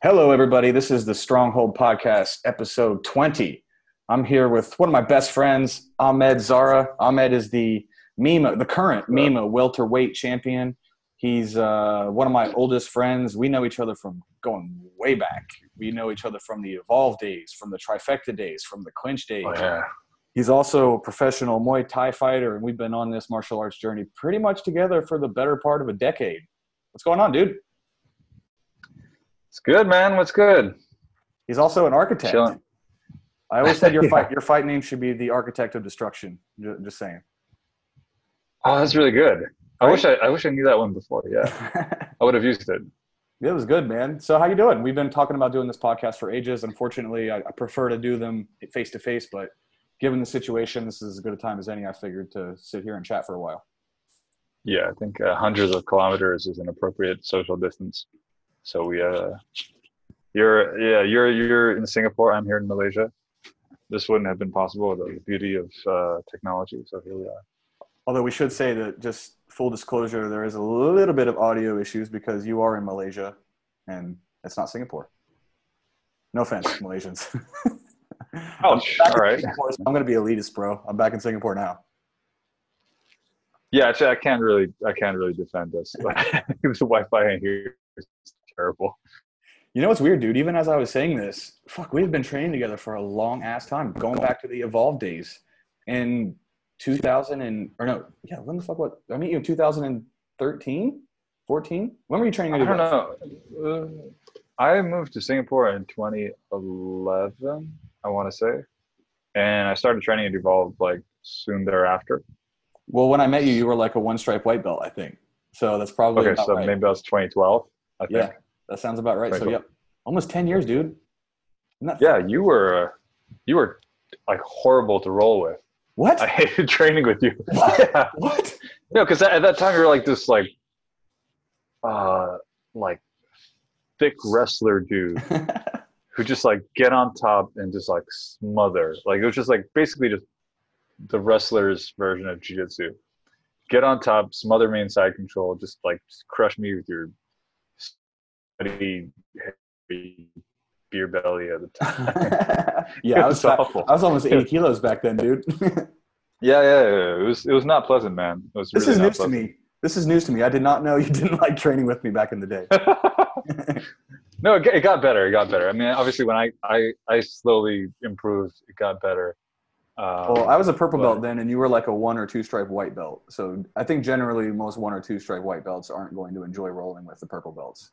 Hello, everybody. This is the Stronghold Podcast, episode 20. I'm here with one of my best friends, Ahmed Zara. Ahmed is the MEMA, the current MEMA welterweight champion. He's uh, one of my oldest friends. We know each other from going way back. We know each other from the Evolve days, from the Trifecta days, from the Clinch days. Oh, yeah. He's also a professional Muay Thai fighter, and we've been on this martial arts journey pretty much together for the better part of a decade. What's going on, dude? It's good, man. What's good? He's also an architect. Chilling. I always said your Yeah. fight your fight name should be the Architect of Destruction. Just saying. Oh, that's really good. I Right? wish I, I wish I knew that one before. Yeah, I would have used it. It was good, man. So how you doing? We've been talking about doing this podcast for ages. Unfortunately, I, I prefer to do them face to face, but given the situation, this is as good a time as any. I figured to sit here and chat for a while. Yeah, I think uh, hundreds of kilometers is an appropriate social distance. So we, uh, you're yeah, you're you're in Singapore. I'm here in Malaysia. This wouldn't have been possible without the beauty of uh, technology. So here we are. Although we should say that just full disclosure, there is a little bit of audio issues because you are in Malaysia, and it's not Singapore. No offense, Malaysians. Oh, all right. Singapore, so I'm gonna be elitist, bro. I'm back in Singapore now. Yeah, actually, I can't really I can't really defend us. the Wi-Fi in here is terrible. You know what's weird, dude? Even as I was saying this, fuck, we've been training together for a long ass time, going back to the Evolve days. In 2000 and or no, yeah, when the fuck what? I meet you in 2013, 14. When were you training? I don't know. Uh, I moved to Singapore in 2011, I want to say, and I started training at Evolve like soon thereafter. Well, when I met you, you were like a one stripe white belt, I think. So that's probably Okay, about so right. maybe that was 2012. I think. yeah, that sounds about right. So yep, almost 10 years, dude. Yeah, you were uh, you were like horrible to roll with. What? I hated training with you. What? yeah, what? no, because at that time you were like this like uh like thick wrestler dude who just like get on top and just like smother. Like it was just like basically just the wrestler's version of jiu-jitsu. Get on top, smother me in side control, just like just crush me with your steady heavy beer belly at the time. yeah, I was It's awful. I was almost 80 kilos back then, dude. Yeah, yeah, yeah. It was it was not pleasant, man. It was This really is not news to me. This is news to me. I did not know you didn't like training with me back in the day. no, it, got- it got better. It got better. I mean, obviously, when I I I slowly improved, it got better. Um, Well, I was a purple but- belt then, and you were like a one or two stripe white belt. So I think generally most one or two stripe white belts aren't going to enjoy rolling with the purple belts.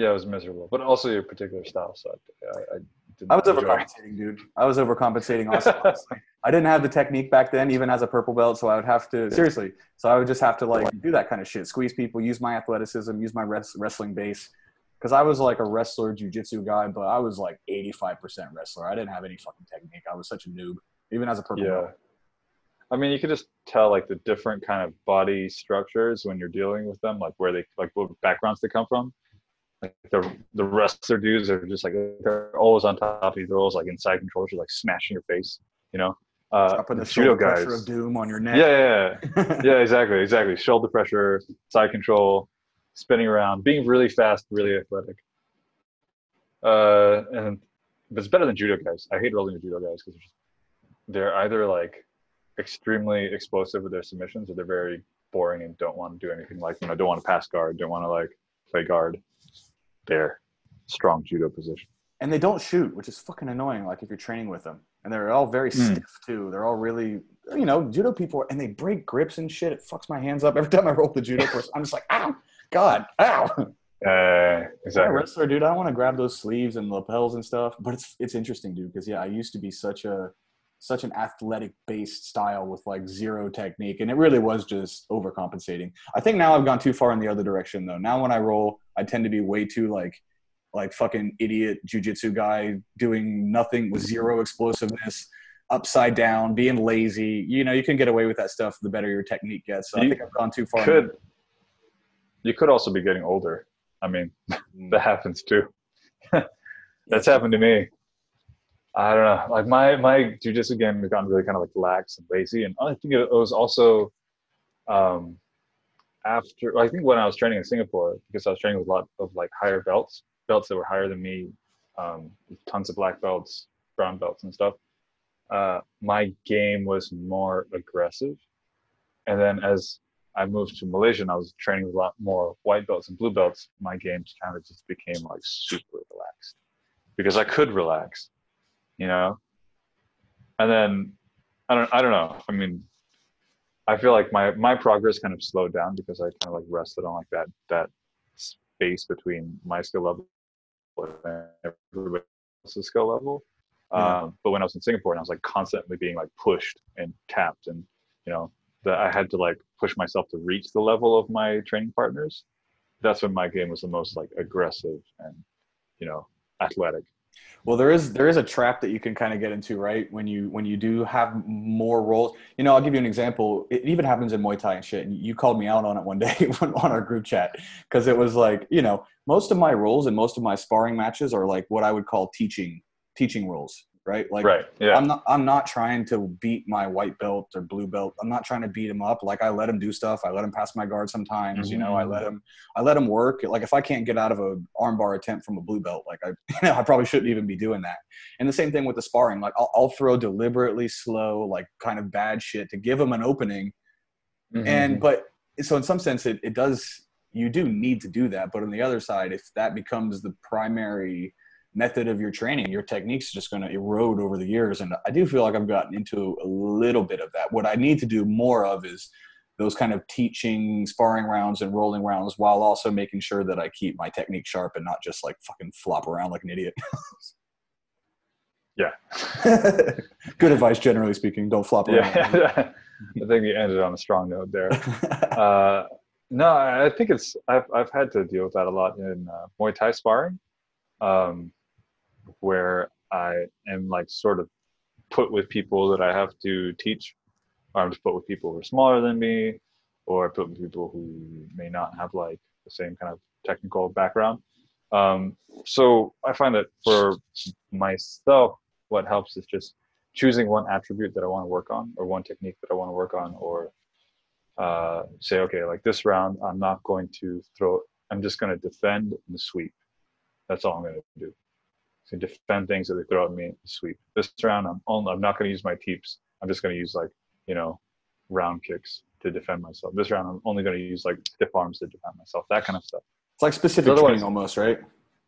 Yeah, it was miserable, but also your particular style sucked. I, I, I was it. overcompensating, dude. I was overcompensating also. honestly. I didn't have the technique back then, even as a purple belt. So I would have to seriously. So I would just have to like do that kind of shit, squeeze people, use my athleticism, use my res- wrestling base. Because I was like a wrestler, jujitsu guy, but I was like 85% wrestler. I didn't have any fucking technique. I was such a noob, even as a purple Yeah. belt. I mean, you could just tell like the different kind of body structures when you're dealing with them, like where they like what backgrounds they come from. Like the the wrestler dudes are just like they're always on top of you. They're always like inside control, just like smashing your face. You know, uh, Dropping the judo guys. pressure of doom on your neck. Yeah, yeah, yeah. yeah, exactly, exactly. Shoulder pressure, side control, spinning around, being really fast, really athletic. Uh, and but it's better than judo guys. I hate rolling with judo guys because they're either like extremely explosive with their submissions, or they're very boring and don't want to do anything like you know don't want to pass guard, don't want to like play guard. They're strong judo position. and they don't shoot, which is fucking annoying. Like if you're training with them, and they're all very Mm. stiff too. They're all really, you know, judo people, and they break grips and shit. It fucks my hands up every time I roll the judo person. I'm just like, ow, God, ow. Uh, exactly. wrestler, dude. I don't want to grab those sleeves and lapels and stuff. But it's it's interesting, dude, because yeah, I used to be such a such an athletic based style with like zero technique, and it really was just overcompensating. I think now I've gone too far in the other direction though. Now when I roll, I tend to be way too like like fucking idiot jujitsu guy doing nothing with zero explosiveness, upside down, being lazy. You know, you can get away with that stuff the better your technique gets. So I think I've gone too far. Could you could also be getting older. I mean, that happens too. That's happened to me. I don't know. Like my my jujitsu game has gotten really kind of like lax and lazy, and I think it was also um, after. I think when I was training in Singapore, because I was training with a lot of like higher belts, belts that were higher than me, um, tons of black belts, brown belts, and stuff. Uh, my game was more aggressive, and then as I moved to Malaysia and I was training with a lot more white belts and blue belts, my games kind of just became like super relaxed because I could relax, you know. And then I don't I don't know. I mean, I feel like my my progress kind of slowed down because I kind of like rested on like that that space between my skill level and everybody else's skill level. Yeah. Um, but when I was in Singapore and I was like constantly being like pushed and tapped and you know that I had to like push myself to reach the level of my training partners. That's when my game was the most like aggressive and you know athletic. Well, there is there is a trap that you can kind of get into, right? When you when you do have more rolls. You know, I'll give you an example. It even happens in Muay Thai and shit. And you called me out on it one day on our group chat because it was like, you know, most of my rolls and most of my sparring matches are like what I would call teaching teaching rolls right? Like, right, yeah. I'm not I'm not trying to beat my white belt or blue belt. I'm not trying to beat him up. Like I let him do stuff. I let him pass my guard sometimes. Mm-hmm. You know, I let him I let him work. Like if I can't get out of a armbar attempt from a blue belt, like I you know I probably shouldn't even be doing that. And the same thing with the sparring. Like I'll, I'll throw deliberately slow, like kind of bad shit to give him an opening. Mm-hmm. And but so in some sense it, it does you do need to do that. But on the other side, if that becomes the primary method of your training, your technique's just going to erode over the years. And I do feel like I've gotten into a little bit of that. What I need to do more of is those kind of teaching sparring rounds and rolling rounds while also making sure that I keep my technique sharp and not just like fucking flop around like an idiot. yeah. Good advice, generally speaking. Don't flop around. Yeah. I think you ended on a strong note there. Uh, no, I think it's, I've, I've had to deal with that a lot in uh, Muay Thai sparring. Um, where I am like sort of put with people that I have to teach, or I'm just put with people who are smaller than me, or put with people who may not have like the same kind of technical background. Um, so I find that for myself, what helps is just choosing one attribute that I want to work on, or one technique that I want to work on, or uh, say, okay, like this round, I'm not going to throw. I'm just going to defend and sweep. That's all I'm going to do to defend things that they throw at me sweep. This round, I'm only, I'm not going to use my teeps. I'm just going to use like you know round kicks to defend myself. This round, I'm only going to use like stiff arms to defend myself. That kind of stuff. It's like specific training almost, right?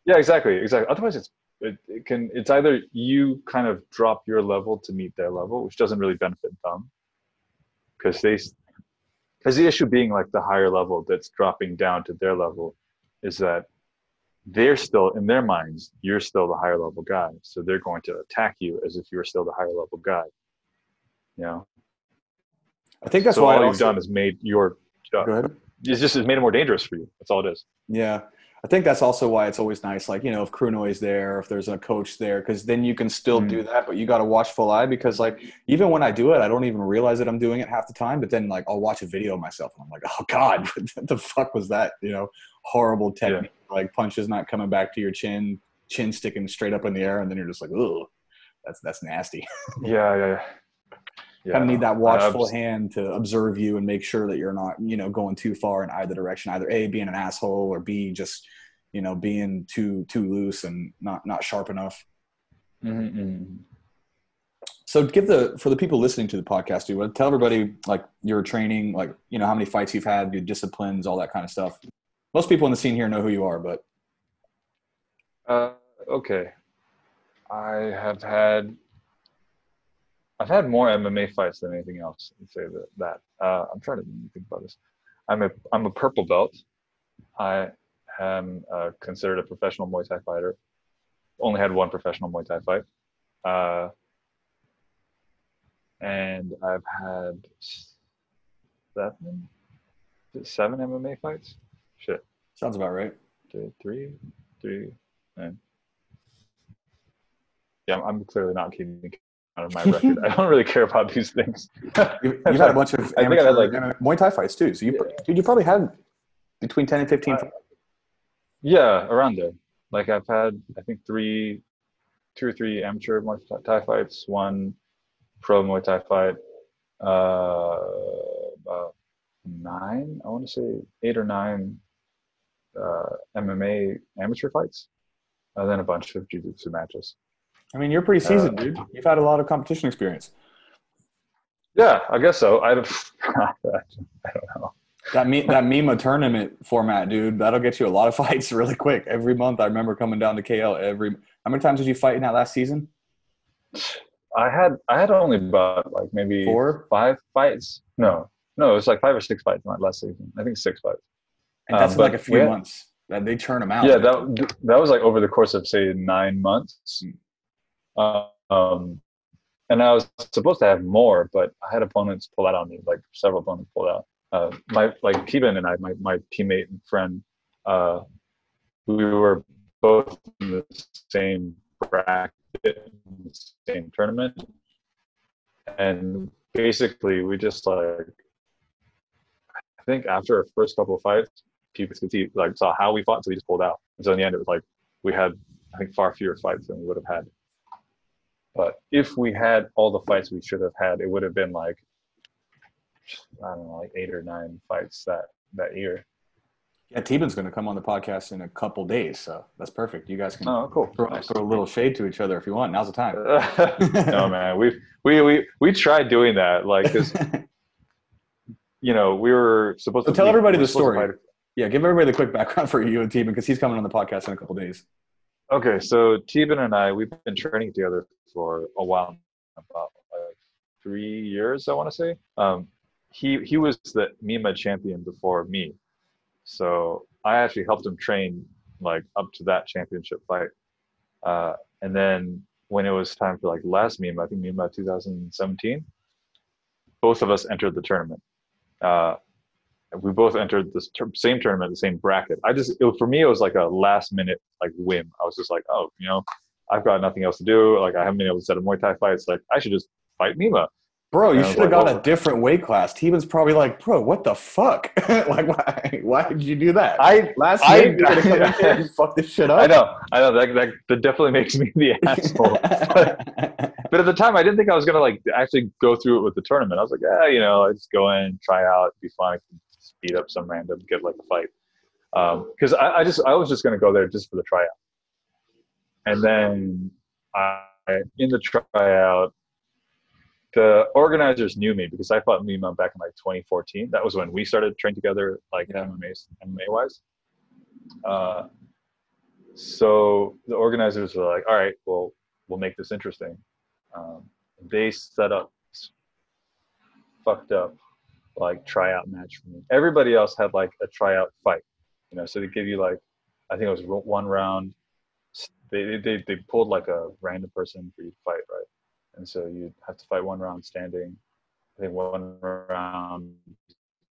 Yeah, exactly, exactly. Otherwise, it's it, it, can it's either you kind of drop your level to meet their level, which doesn't really benefit them, because they because the issue being like the higher level that's dropping down to their level is that they're still in their minds you're still the higher level guy. So they're going to attack you as if you were still the higher level guy. You know? I think that's so why all you've done is made your uh, it's just it's made it more dangerous for you. That's all it is. Yeah I think that's also why it's always nice, like you know, if crew noise there, if there's a coach there, because then you can still mm. do that, but you got to watch full eye because like even when I do it, I don't even realize that I'm doing it half the time. But then like I'll watch a video of myself and I'm like, oh god, what the fuck was that? You know, horrible technique, yeah. like punches not coming back to your chin, chin sticking straight up in the air, and then you're just like, oh, that's that's nasty. yeah, yeah, yeah yeah, kind of need that watchful hand to observe you and make sure that you're not you know going too far in either direction either a being an asshole or b just you know being too too loose and not not sharp enough mm-hmm. mm-hmm. so give the for the people listening to the podcast do tell everybody like your training like you know how many fights you've had your disciplines all that kind of stuff most people in the scene here know who you are but uh, okay i have had I've had more MMA fights than anything else. I'd say that. that. Uh, I'm trying to think about this. I'm a I'm a purple belt. I am uh, considered a professional Muay Thai fighter. Only had one professional Muay Thai fight, uh, and I've had seven seven MMA fights. Shit, sounds about right. Two, three, three, nine. Yeah, I'm clearly not keeping of my record. I don't really care about these things. you, have had a bunch of I think I had like Muay Thai fights too. So you, yeah. dude, you probably had between ten and fifteen. Uh, yeah, around there. Like I've had, I think three, two or three amateur Muay Thai fights, one pro Muay Thai fight, uh, about nine. I want to say eight or nine uh, MMA amateur fights. and then a bunch of jiu-jitsu matches. I mean, you're pretty seasoned, dude. You've had a lot of competition experience. Yeah, I guess so. I don't, I don't know. That me that Mima tournament format, dude, that'll get you a lot of fights really quick. Every month, I remember coming down to KL every. How many times did you fight in that last season? I had I had only about like maybe Four? five fights. No, no, it was like five or six fights in that last season. I think six fights. And that's Um, like a few we- months. That they churn them out. Yeah, that that was like over the course of say nine months. Um, and I was supposed to have more, but I had opponents pull out on me. Like several opponents pulled out. Uh, my like Teban and I, my my teammate and friend, uh, we were both in the same bracket, same tournament, and basically we just like I think after our first couple of fights, people could see like saw how we fought, so we just pulled out. And so in the end, it was like we had I think far fewer fights than we would have had. But if we had all the fights we should have had, it would have been like I don't know, like eight or nine fights that that year. Yeah, Teban's going to come on the podcast in a couple days, so that's perfect. You guys can Oh, cool. throw, Nice. throw a little shade to each other if you want. Now's the time. no man, we we we we tried doing that, like, cause you know we were supposed So to tell we everybody were the to story. yeah, give everybody the quick background for you and Teban because he's coming on the podcast in a couple days. Okay, so Teban and I, we've been training together for a while, about like three years, I want to say. Um, he he was the Mima champion before me, so I actually helped him train like up to that championship fight. Uh, and then when it was time for like last Mima, I think Mima 2017, both of us entered the tournament. Uh, we both entered the tur- same tournament, the same bracket. I just, it, for me, it was like a last minute like whim. I was just like, oh, you know, I've got nothing else to do. Like I haven't been able to set a Muay Thai fight. It's like I should just fight Mima. Bro, you I should have like, got well- oh. a different weight class. Teban's probably like, bro, what the fuck? like, why, why did you do that? I, Last I- year, you could have come in and fucked this shit up. I know, I know that, that that definitely makes me the asshole. but at the time, I didn't think I was gonna like actually go through it with the tournament. I was like, yeah, you know, I just go in, try out, be fun, Speed up some random, get like a fight. Because I, I just I was just gonna go there just for the tryout, and then I in the tryout, the organizers knew me because I fought Mima back in like 2014. That was when we started training together, like Yeah. MMA MMA wise. Uh, so the organizers were like, "All right, well, we'll make this interesting." Um, they set up fucked up like tryout match for me. Everybody else had like a tryout fight, you know. So they give you like, I think it was one round. They they they pulled like a random person for you to fight, right? And so you have to fight one round standing. I think one round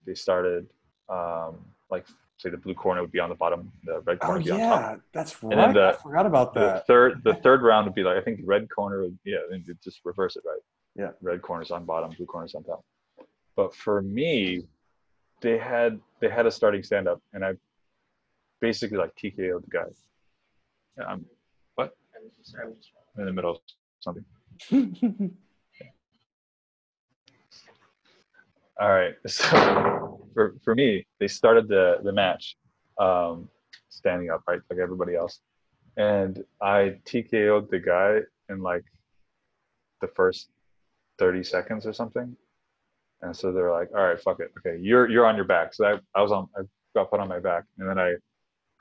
they started um, like say the blue corner would be on the bottom, the red corner oh would be on top. yeah, that's then right. the- I forgot about The that. third the third round would be like I think red corner would yeah, and just reverse it, right? Yeah. Red corners on bottom, blue corners on top. But for me, they had they had a starting stand up and I basically like TKO'd the guy. I'm what? In the middle of something. All right. So for, for me, they started the, the match um, standing up, right? Like everybody else. And I TKO'd the guy in like the first 30 seconds or something. And so they're like, all right, fuck it. Okay, you're you're on your back. So I, I was on I got put on my back. And then I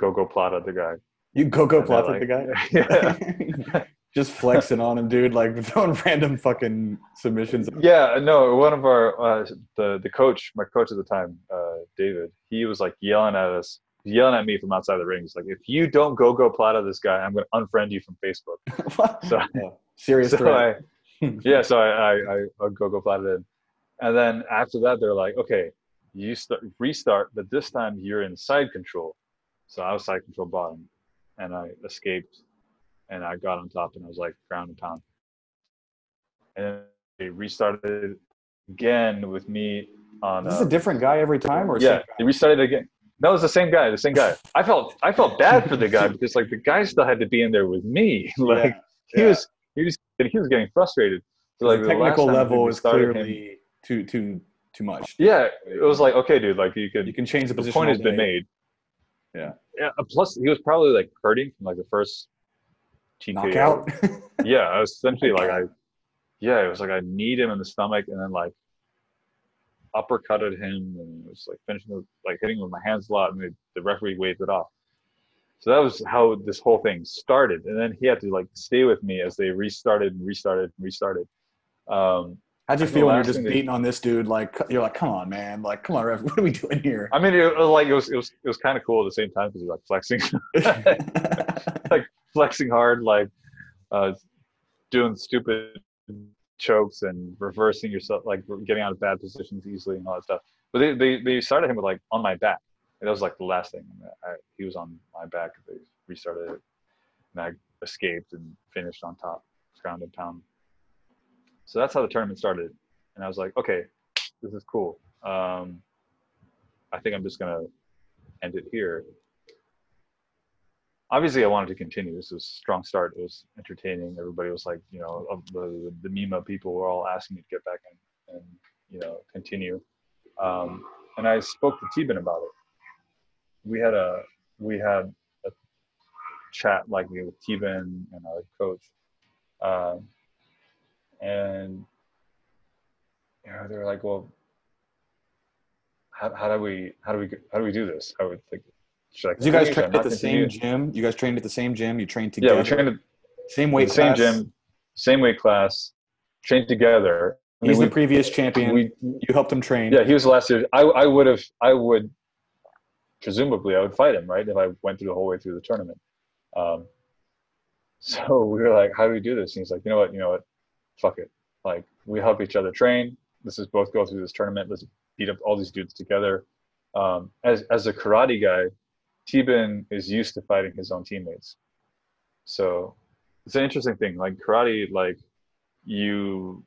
gogoplata the guy. you go go And they're plot with the like- guy. Just flexing on him, dude. Like throwing random fucking submissions. Yeah, no, one of our uh, the the coach, my coach at the time, uh, David, he was like yelling at us, yelling at me from outside the ring. He's like, if you don't gogoplata this guy, I'm gonna unfriend you from Facebook. So, Yeah. Serious so. I, yeah, so I I, I, gogoplata in, and then after that they're like, okay, you start restart, but this time you're in side control. So I was side control bottom, and I escaped, and I got on top, and I was like ground and pound. And then they restarted again with me on. Is this uh, a different guy every time, or yeah, they restarted again. No, it's the same guy. The same guy. I felt I felt bad for the guy because like the guy still had to be in there with me. like Yeah, he yeah. was he was he was getting frustrated. So, like the the technical level is restarted him- clearly too too too much. yeah, it was like okay, dude, like you could You can change the the point has been made. Yeah. Yeah. Plus, he was probably like hurting from like the first TKO. Knockout. Yeah, I was essentially like I, yeah, it was like I kneed him in the stomach and then like uppercutted him and it was like finishing with, like hitting him with my hands a lot and the, the referee waved it off. So that was how this whole thing started, and then he had to like stay with me as they restarted and restarted and restarted. Um, How'd you feel when you're just beating on this dude? Like you're like, come on, man! Like, come on, ref, what are we doing here? I mean, it was like it was it was it was kind of cool at the same time because he was like flexing, like flexing hard, like uh, doing stupid chokes and reversing yourself, like getting out of bad positions easily and all that stuff. But they they, they started him with like on my back. And that was like the last thing. I, he was on my back. They restarted it, and I escaped and finished on top, ground and pound. So that's how the tournament started. And I was like, okay, this is cool. Um, I think I'm just gonna end it here. Obviously, I wanted to continue. This was a strong start. It was entertaining. Everybody was like, you know, the the Mima people were all asking me to get back in and you know continue. Um, and I spoke to Teben about it. We had a we had a chat like with Teben and our coach, um, and you know they're like, well, how, how do we how do we how do we do this? I would think. I you guys? Trained at the same gym. You guys trained at the same gym. You trained together. Yeah, we trained at same weight same gym, same weight class, trained together. I He's mean, the previous champion. we, you helped him train. yeah, he was the last year. I I would have I would presumably I would fight him right if I went through the whole way through the tournament. Um, so we were like, how do we do this? And he's like, you know what, you know what, fuck it. Like we help each other train. Let's just both go through this tournament. Let's beat up all these dudes together. Um, as as a karate guy, Teben is used to fighting his own teammates. So it's an interesting thing. Like karate, like you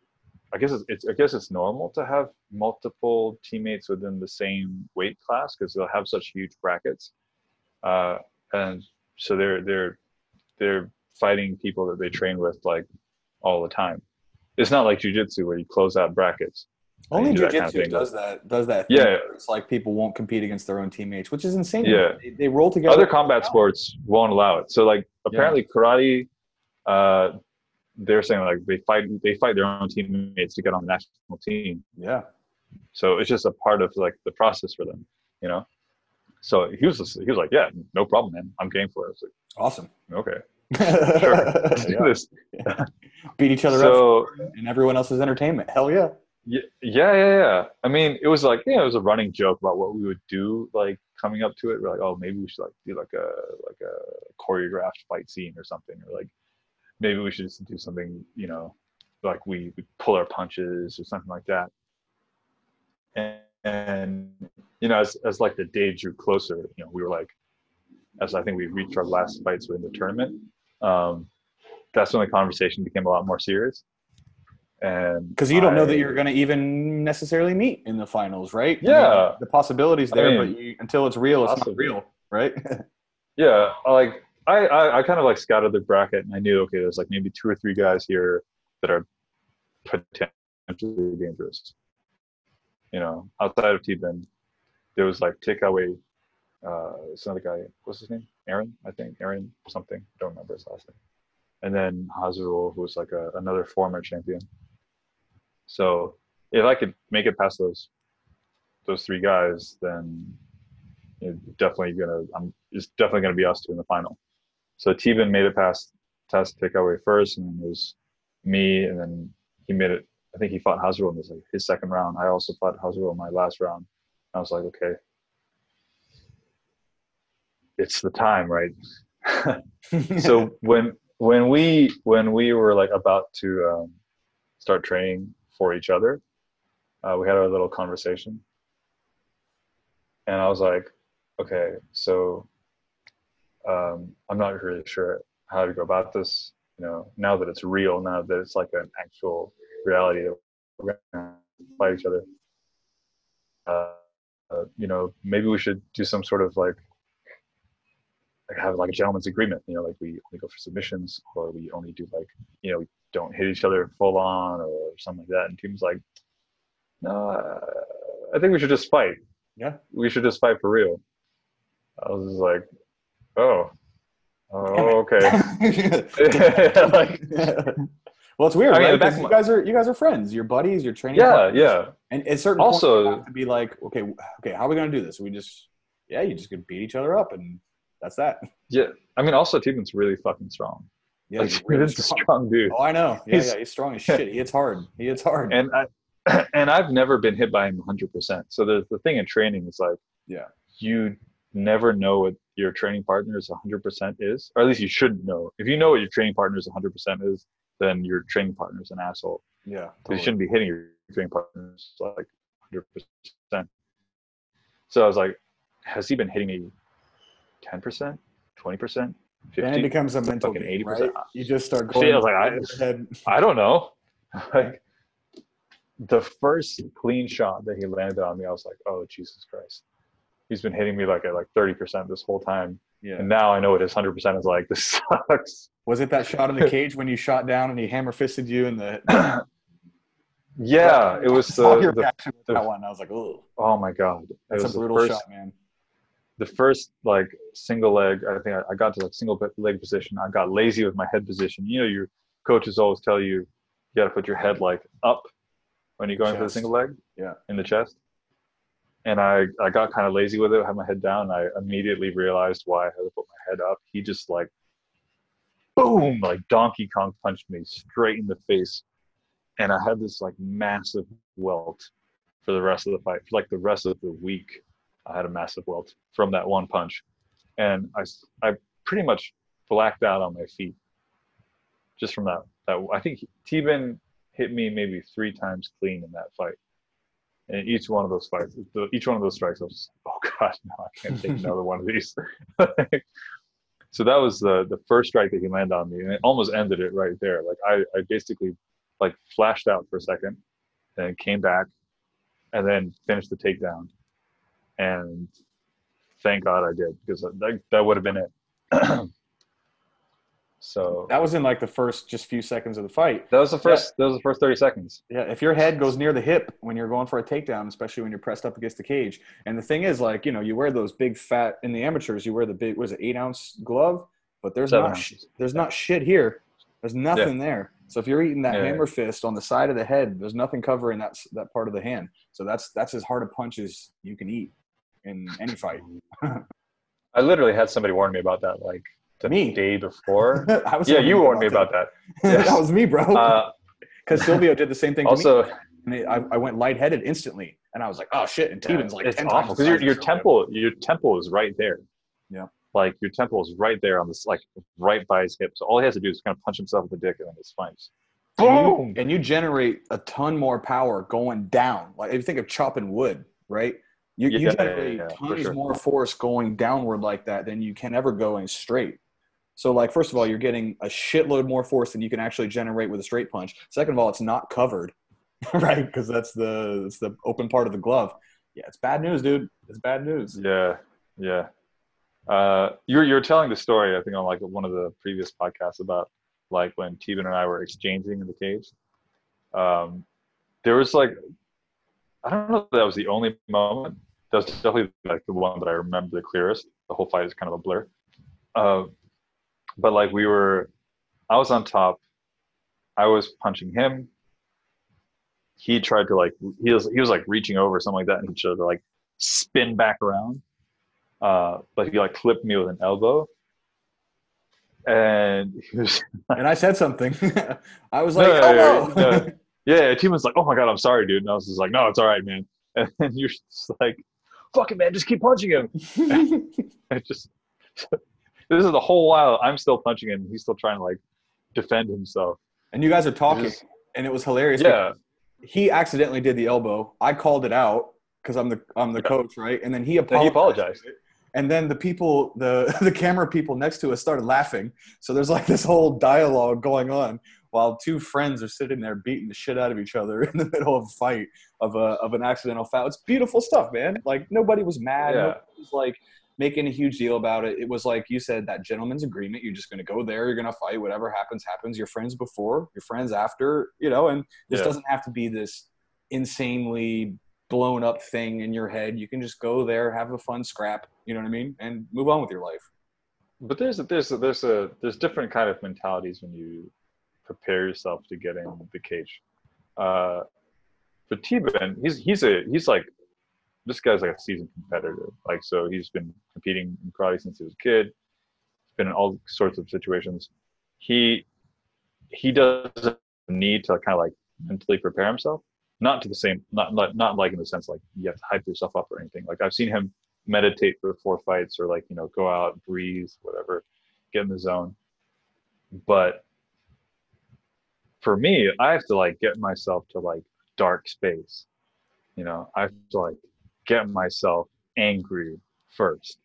I guess it's, it's I guess it's normal to have multiple teammates within the same weight class because they'll have such huge brackets, uh, and so they're they're they're fighting people that they train with like all the time. It's not like jujitsu where you close out brackets. Only you do that jiu-jitsu kind of does that. Does that? Thing Yeah. It's like people won't compete against their own teammates, which is insane. Yeah. They, they roll together. Other combat sports won't allow it. So like apparently karate, uh, they're saying like they fight they fight their own teammates to get on the national team. Yeah. So it's just a part of like the process for them, you know. So he was he was like, yeah, no problem, man. I'm game for it. Was Awesome. okay, sure, let's do this. Beat each other up So and everyone else's entertainment. Hell yeah. yeah, yeah, yeah, yeah. I mean, it was like yeah, it was a running joke about what we would do like coming up to it. We're like, oh, maybe we should like do like a like a choreographed fight scene or something, or like maybe we should just do something, you know, like we, we pull our punches or something like that. And, and you know, as as like the day drew closer, you know, we were like, as I think we reached our last fights within the tournament, um, that's when the conversation became a lot more serious. And Because you don't know that you're going to even necessarily meet in the finals, right? I mean, Yeah. the possibilities I there, mean, but you, until it's real, it's possibly. not real, right? Yeah, like I, I I kind of like scouted the bracket and I knew okay, there's like maybe two or three guys here that are potentially dangerous. You know, outside of T-Ben, there was like takeaway. Uh, this another guy. What's his name? Aaron, I think. Aaron something. Don't remember his last name. And then Hazarul, who was like a, another former champion. So if I could make it past those those three guys, then know, definitely gonna I'm it's definitely gonna be us two in the final. So Teben made it past test takeaway first, and then it was me, and then he made it. I think he fought Hazarul in his like his second round. I also fought Hazarul in my last round. I was like, okay, it's the time, right? so when when we when we were like about to um, start training for each other, uh, we had a little conversation, and I was like, okay, so um, I'm not really sure how to go about this. You know, now that it's real, now that it's like an actual reality that we're gonna fight each other. Uh, uh, you know, maybe we should do some sort of like, like have like a gentleman's agreement. You know, like we only go for submissions, or we only do like, you know, we don't hit each other full on, or something like that. And Team's like, no, I think we should just fight. Yeah. we should just fight for real. I was just like, oh, oh, okay. like, well, it's weird, I mean, right? the back 'Cause of you guys are you guys are friends. You're buddies. You're training. yeah, partners. yeah. And at certain Also- point, to be like, okay, okay, how are we gonna do this? We just, yeah, you just could beat each other up, and that's that. Yeah. I mean, also, Tevon's really fucking strong. Yeah, like, he's really strong. strong dude. Oh, I know. Yeah, He's- yeah, he's strong as shit. He hits hard. He hits hard. and I and I've never been hit by him 100%. So the the thing in training is like, Yeah. you never know what your training partner's 100% is, or at least you shouldn't know. If you know what your training partner's 100% is, then your training partner's an asshole. yeah, You shouldn't be hitting your training partners like 100%. So I was like, has he been hitting me 10%, 20%, Then it 50? becomes a mental game, 80%. right? You just start going. I was like, I-. I don't know. like the first clean shot that he landed on me, I was like, oh Jesus Christ. He's been hitting me like at like 30% this whole time. Yeah. And now I know what his 100% is like. This sucks. Was it that shot in the cage when you shot down and he hammer fisted you in the? yeah, it was the, the the- that one. I was like, oh, oh my God. It that's was a brutal first, shot, man. The first like single leg. I think I, I got to like single leg position. I got lazy with my head position. You know, your coaches always tell you, you got to put your head like up when you're going for the single leg. Yeah. In the chest. And I, I got kind of lazy with it, I had my head down. I immediately realized why I had to put my head up. He just like, boom, like Donkey Kong punched me straight in the face. And I had this like massive welt for the rest of the fight. For like the rest of the week, I had a massive welt from that one punch. And I I pretty much blacked out on my feet just from that. that I think T-Ben hit me maybe three times clean in that fight. And each one of those fights, each one of those strikes, I was just, oh god, no, I can't take another one of these. so that was the the first strike that he landed on me, and it almost ended it right there. Like I, I basically like flashed out for a second, and came back, and then finished the takedown. And thank God I did because that that would have been it. so That was in like the first just few seconds of the fight. that was the first. That was the first thirty seconds. Yeah, if your head goes near the hip when you're going for a takedown, especially when you're pressed up against the cage, and the thing is, like you know, you wear those big fat in the amateurs, you wear the big was it eight ounce glove, but there's Seven not sh- there's not shit here. There's nothing there. So if you're eating that Yeah. hammer fist on the side of the head, there's nothing covering that that part of the hand. So that's that's as hard a punch as you can eat in any fight. I literally had somebody warn me about that like the Me. day before. I was yeah, you warned me about that. that. that was me, bro. Uh, Because Silvio did the same thing. to me. And it, I, I went lightheaded instantly, and I was like, "Oh shit!" And Teven's like it's ten awful because your your of Silvio. temple your temple is right there. Yeah. Like your temple is right there on this like right by his hip. So all he has to do is kind of punch himself in the dick and then it's fine. Just And boom. you, and you generate a ton more power going down. Like if you think of chopping wood, right? You, you Yeah, yeah, yeah, sure. more force going downward like that than you can ever going straight. So, like, first of all, you're getting a shitload more force than you can actually generate with a straight punch. Second of all, it's not covered, right? Because that's the it's the open part of the glove. Yeah, it's bad news, dude. It's bad news. Yeah, yeah. Uh, you're you're telling the story. I think on like one of the previous podcasts about like when Teven and I were exchanging in the cage. Um, there was like, I don't know if that was the only moment. That was definitely like the one that I remember the clearest. The whole fight is kind of a blur. Uh, but like we were, I was on top. I was punching him. He tried to like he was he was like reaching over or something like that, and he tried to like spin back around. Uh, but he like clipped me with an elbow, and he was And I said something. I was like, no, "Oh no, no!" yeah. Team was like, "Oh my god, I'm sorry, dude," and I was just like, "No, it's all right, man." And then you're just like, "Fuck it, man, just keep punching him." It just this is the whole while I'm still punching him. He's still trying to like defend himself. and you guys are talking, Just- and it was hilarious. yeah, he accidentally did the elbow. I called it out because I'm the I'm the coach, right? And then he Then apologized. he apologized. And then the people, the the camera people next to us started laughing. So there's like this whole dialogue going on while two friends are sitting there beating the shit out of each other in the middle of a fight of a of an accidental foul. It's beautiful stuff, man. Like nobody was mad. Yeah. Nobody was like making a huge deal about it. It was like you said, that gentleman's agreement. You're just going to go there. You're going to fight. Whatever happens, happens. Your friends before, your friends after. You know, and this Yeah. doesn't have to be this insanely blown up thing in your head. You can just go there, have a fun scrap, you know what I mean, and move on with your life. but there's a, there's a, there's a there's different kind of mentalities when you prepare yourself to get in the cage. Uh, Teben, he's he's a he's like this guy's like a seasoned competitor. Like so, he's been competing in karate since he was a kid. He's been in all sorts of situations. He he doesn't need to kind of like mentally prepare himself. Not to the same, not not not like in the sense like you have to hype yourself up or anything. Like I've seen him meditate before fights or like you know go out, breathe, whatever, get in the zone. But for me, I have to like get myself to like dark space. You know, I have to like get myself angry first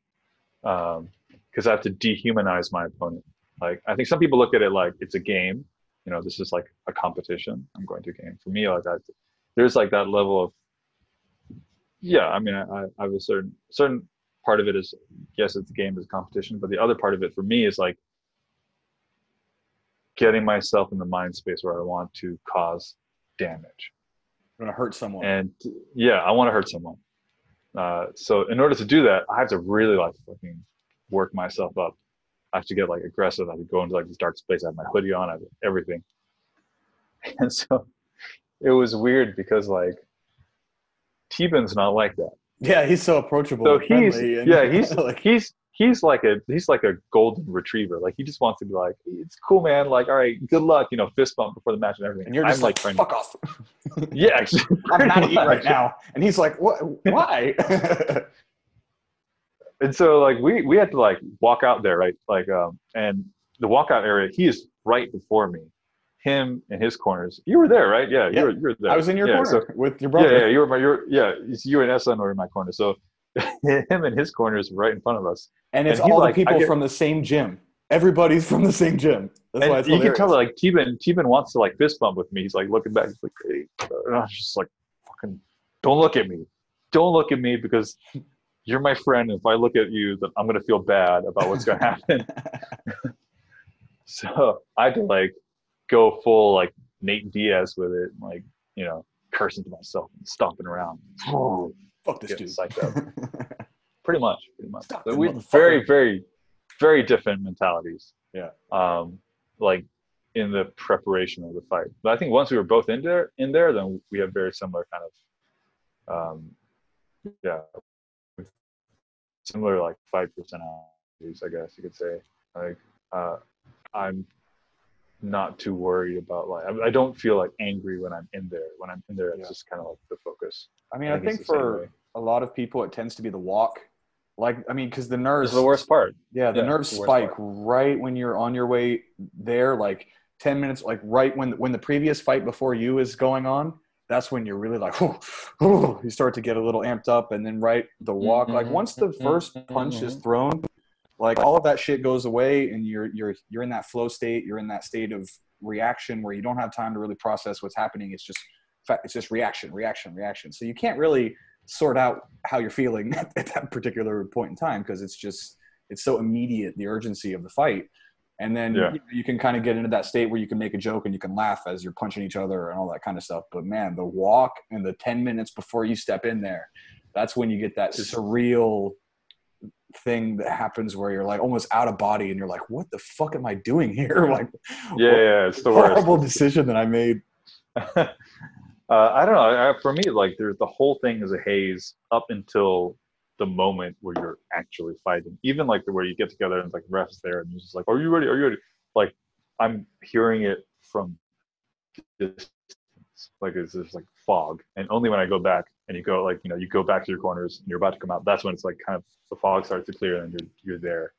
because um, I have to dehumanize my opponent. Like I think some people look at it like it's a game. You know, this is like a competition. I'm going to game. For me, like that, there's like that level of yeah. I mean, I, I have a certain certain part of it is yes, it's a game, it's a competition, but the other part of it for me is like getting myself in the mind space where I want to cause damage. I'm gonna hurt someone. And yeah, I want to hurt someone. Uh, so in order to do that, I have to really like fucking work myself up. I have to get like aggressive. I have to go into like this dark space. I have my hoodie on. I have everything. And so it was weird because like Teben's not like that. Yeah, he's so approachable. So he's yeah he's like he's he's like a he's like a golden retriever. Like he just wants to be like, it's cool, man. Like, all right, good luck. You know, fist bump before the match and everything. And you're just I'm like, trying fuck off. yeah, actually, I'm not eating right now. And he's like, what? Why? and so like we we had to like walk out there, right? Like um and the walkout area, he is right before me. Him and his corners. You were there, right? Yeah, Yeah. you were you were there. I was in your yeah, corner so- with your brother. yeah, yeah, you were my you're yeah, it's you and Essan were in my corner. So him and his corners right in front of us. And it's And all like, the people get- from the same gym. Everybody's from the same gym. That's why it's you can tell hilarious. like Teben Teben wants to like fist bump with me. He's like looking back. He's like, hey. and I was just like, fucking, don't look at me. Don't look at me because you're my friend. And if I look at you, then I'm gonna feel bad about what's gonna happen. so I had to like go full like Nate Diaz with it, like you know, cursing to myself and stomping around. Fuck this dude. psyched out. Pretty much, pretty much. Stop So we very, very, very different mentalities. Yeah. Um, like in the preparation of the fight. But I think once we were both in there, in there, then we have very similar kind of, um, yeah, similar like fight personalities, I guess you could say. Like, uh, I'm not too worried about like I, I don't feel like angry when I'm in there. When I'm in there, it's Yeah. just kind of like the focus. I mean, I it's think same for a lot of people, it tends to be the walk. Like, I mean, because the nerves. The worst part. Yeah, the Yeah, nerves the spike part. right when you're on your way there, like ten minutes, like right when when the previous fight before you is going on. That's when you're really like, oh, oh, you start to get a little amped up, and then right the walk. Like Mhm, once the first punch is thrown, like all of that shit goes away, and you're you're you're in that flow state. You're in that state of reaction where you don't have time to really process what's happening. It's just it's just reaction, reaction, reaction. So you can't really sort out how you're feeling at that particular point in time because it's just it's so immediate the urgency of the fight and then Yeah. you, you can kind of get into that state where you can make a joke and you can laugh as you're punching each other and all that kind of stuff but man the walk and the 10 minutes before you step in there that's when you get that surreal thing that happens where you're like almost out of body and you're like what the fuck am i doing here like Yeah, yeah, it's the worst. horrible decision that i made uh, I don't know. For me, like, there's the whole thing is a haze up until the moment where you're actually fighting. Even like the where you get together and like refs there and you're just like, "Are you ready? Are you ready?" Like, I'm hearing it from distance. Like it's just like fog, and only when I go back and you go like you know you go back to your corners and you're about to come out. That's when it's like kind of the fog starts to clear and you're you're there.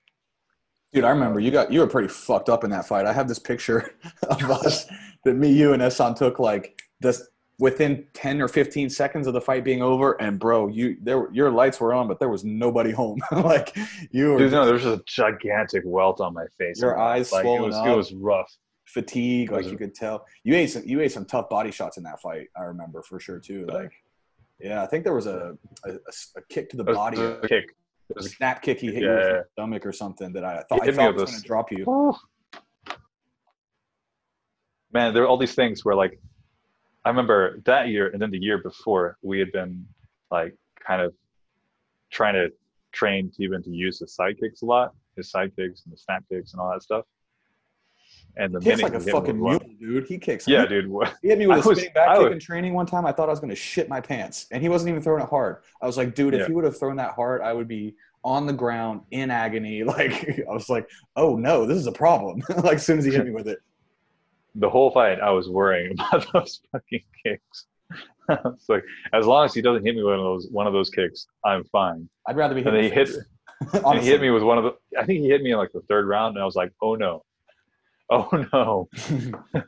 Dude, I remember you got you were pretty fucked up in that fight. I have this picture of us that me, you, and Essan took like this within ten or fifteen seconds of the fight being over. And bro, you there were- your lights were on, but there was nobody home. like you were Dude, no, there's just a gigantic welt on my face. Your eyes like it swollen was up. it was rough. fatigue, like you could tell. You ate some you ate some tough body shots in that fight. I remember for sure too. Like, yeah, I think there was a a kick to the body, a a, kick. A snap kick he hit you Yeah, with the stomach or something that I thought I thought was going to drop you. man, there are all these things where like I remember that year and then the year before we had been like kind of trying to train Steven to use his sidekicks a lot. his side kicks and the snap kicks and all that stuff. And the He kicks like a he hit me fucking mule, one- dude. He kicks. yeah, he, dude. what- He hit me with a I was- spinning back I kick was- in training one time. I thought I was going to shit my pants, and he wasn't even throwing it hard. I was like, dude, if he would have thrown that hard, I would be on the ground in agony. Like I was like, oh no, this is a problem. like as soon as he hit me with it, The whole fight, I was worrying about those fucking kicks. it's like as long as he doesn't hit me with one of those one of those kicks, I'm fine. I'd rather be hit. And he hit, and he hit me with one of the. I think he hit me in like the third round, and I was like, oh no, oh no.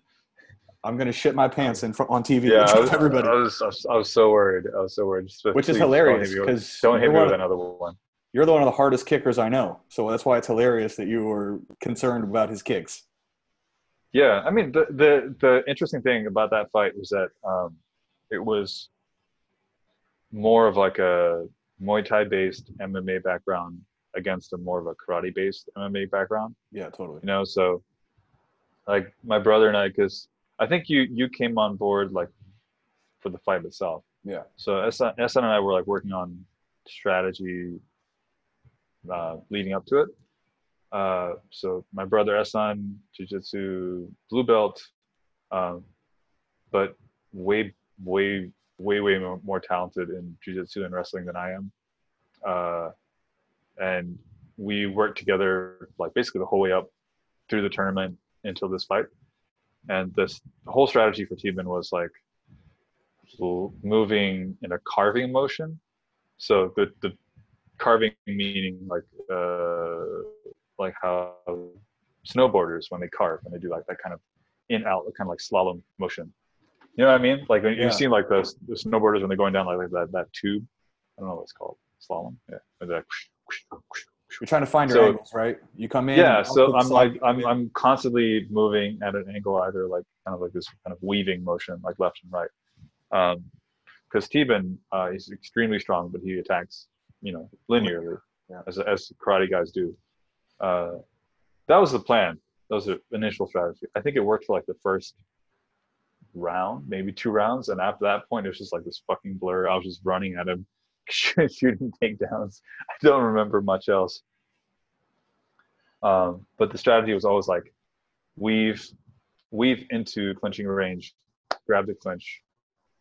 I'm gonna shit my pants in front on TV Yeah, I was, everybody, I was, I was, I was so worried. I was so worried. Just, which is please don't hit hilarious with- because Don't hit me with of- another one. you're the one of the hardest kickers I know. So that's why it's hilarious that you were concerned about his kicks. Yeah, I mean the the the interesting thing about that fight was that um, it was more of like a Muay Thai based MMA background against a more of a karate based MMA background. Yeah, totally. You know, so like my brother and I, because I think you you came on board like for the fight itself. Yeah. So SN and I were like working on strategy uh, leading up to it. Uh, so my brother SN, Jiu-Jitsu blue belt, um, but way, way, way, way more, more talented in Jiu-Jitsu and wrestling than I am. Uh, and we worked together like basically the whole way up through the tournament until this fight. And this whole strategy for Teban was like moving in a carving motion. So the the carving meaning like uh like how snowboarders when they carve and they do like that kind of in out kind of like slalom motion. You know what I mean? Like when Yeah. you've seen like the, the snowboarders when they're going down like, like that that tube. I don't know what it's called. Slalom. Yeah. Or they're like, You're trying to find your So- angles, right? You come in. yeah so i'm like I'm, I'm constantly moving at an angle either like kind of like this kind of weaving motion like left and right um because Teban, uh he's extremely strong but he attacks you know linearly Yeah. as, as karate guys do uh that was the plan that was the initial strategy i think it worked for like the first round maybe two rounds and after that point it was just like this fucking blur i was just running at him shooting takedowns. I don't remember much else. Um, but the strategy was always like weave weave into clinching range, grab the clinch,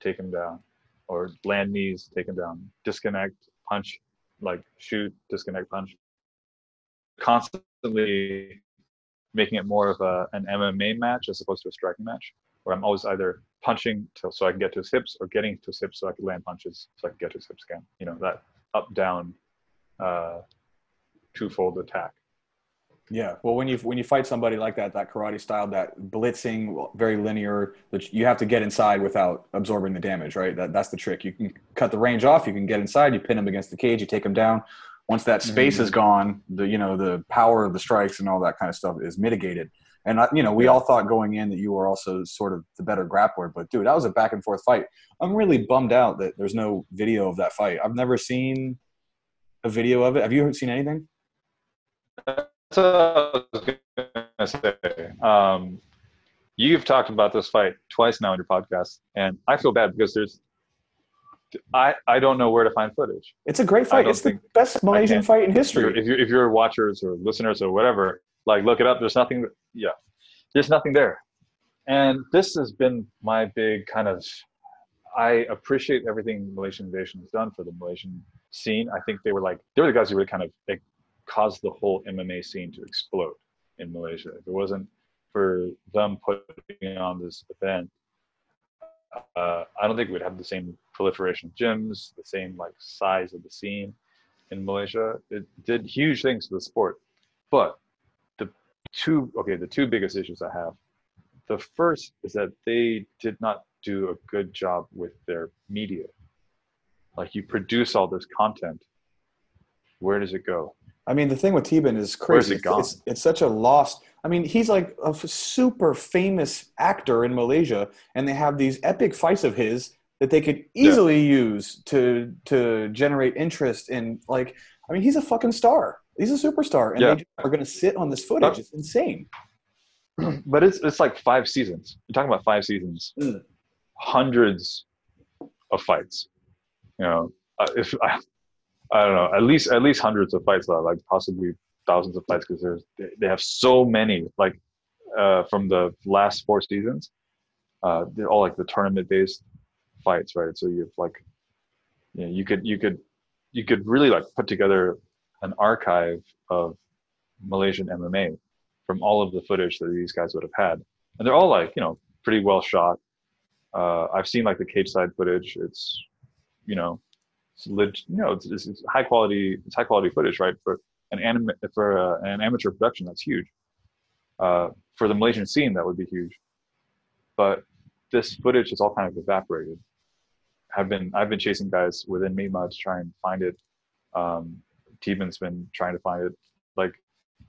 take him down, or land knees, take him down, disconnect, punch, like shoot, disconnect, punch. Constantly making it more of a, an MMA match as opposed to a striking match, where I'm always either punching to, so I can get to his hips or getting to his hips so I can land punches so I can get to his hips again. You know, that up down uh, twofold attack. Yeah. Well, when you when you fight somebody like that, that karate style, that blitzing, very linear, that you have to get inside without absorbing the damage, right? That that's the trick. You can cut the range off. You can get inside. You pin him against the cage. You take him down. Once that space is gone, the you know the power of the strikes and all that kind of stuff is mitigated. And I, you know, we all thought going in that you were also sort of the better grappler, but dude, that was a back and forth fight. I'm really bummed out that there's no video of that fight. I've never seen a video of it. Have you seen anything? That's what I was gonna say. Um, you've talked about this fight twice now in your podcast, and I feel bad because there's, I I don't know where to find footage. It's a great fight. It's the best Malaysian fight in history. if you're if you're watchers or listeners or whatever, like look it up. There's nothing. Yeah, there's nothing there, and this has been my big kind of. I appreciate everything Malaysian Invasion has done for the Malaysian scene. I think they were like they were the guys who really kind of like, caused the whole MMA scene to explode in Malaysia. If it wasn't for them putting on this event, uh, I don't think we'd have the same proliferation of gyms, the same like size of the scene in Malaysia. It did huge things to the sport. But two okay, the two biggest issues I have. The first is that they did not do a good job with their media. Like you produce all this content, where does it go? I mean, the thing with Teban is Where's crazy. it It's, gone? it's, it's such a lost. I mean, he's like a f- super famous actor in Malaysia, and they have these epic fights of his that they could easily use to to generate interest in. Like, I mean, he's a fucking star. He's a superstar, and Yeah. they are going to sit on this footage. It's insane. but it's it's like five seasons. You're talking about five seasons, Mm. hundreds of fights. You know, uh, if I, I don't know, at least at least hundreds of fights, like possibly thousands of fights because they have so many like uh, from the last four seasons. Uh, they're all like the tournament based fights, right? So you've like, you know, you could you could you could really like put together an archive of Malaysian MMA from all of the footage that these guys would have had, and they're all like you know pretty well shot. Uh, I've seen like the cage side footage. It's you know, it's leg- you know, it's, it's, high quality. It's high quality footage, right? For an anime for uh, an amateur production, that's huge. Uh, for the Malaysian scene, that would be huge. But this footage is all kind of evaporated. I've been I've been chasing guys within Mima to try and find it. Um, Teban's been trying to find it. Like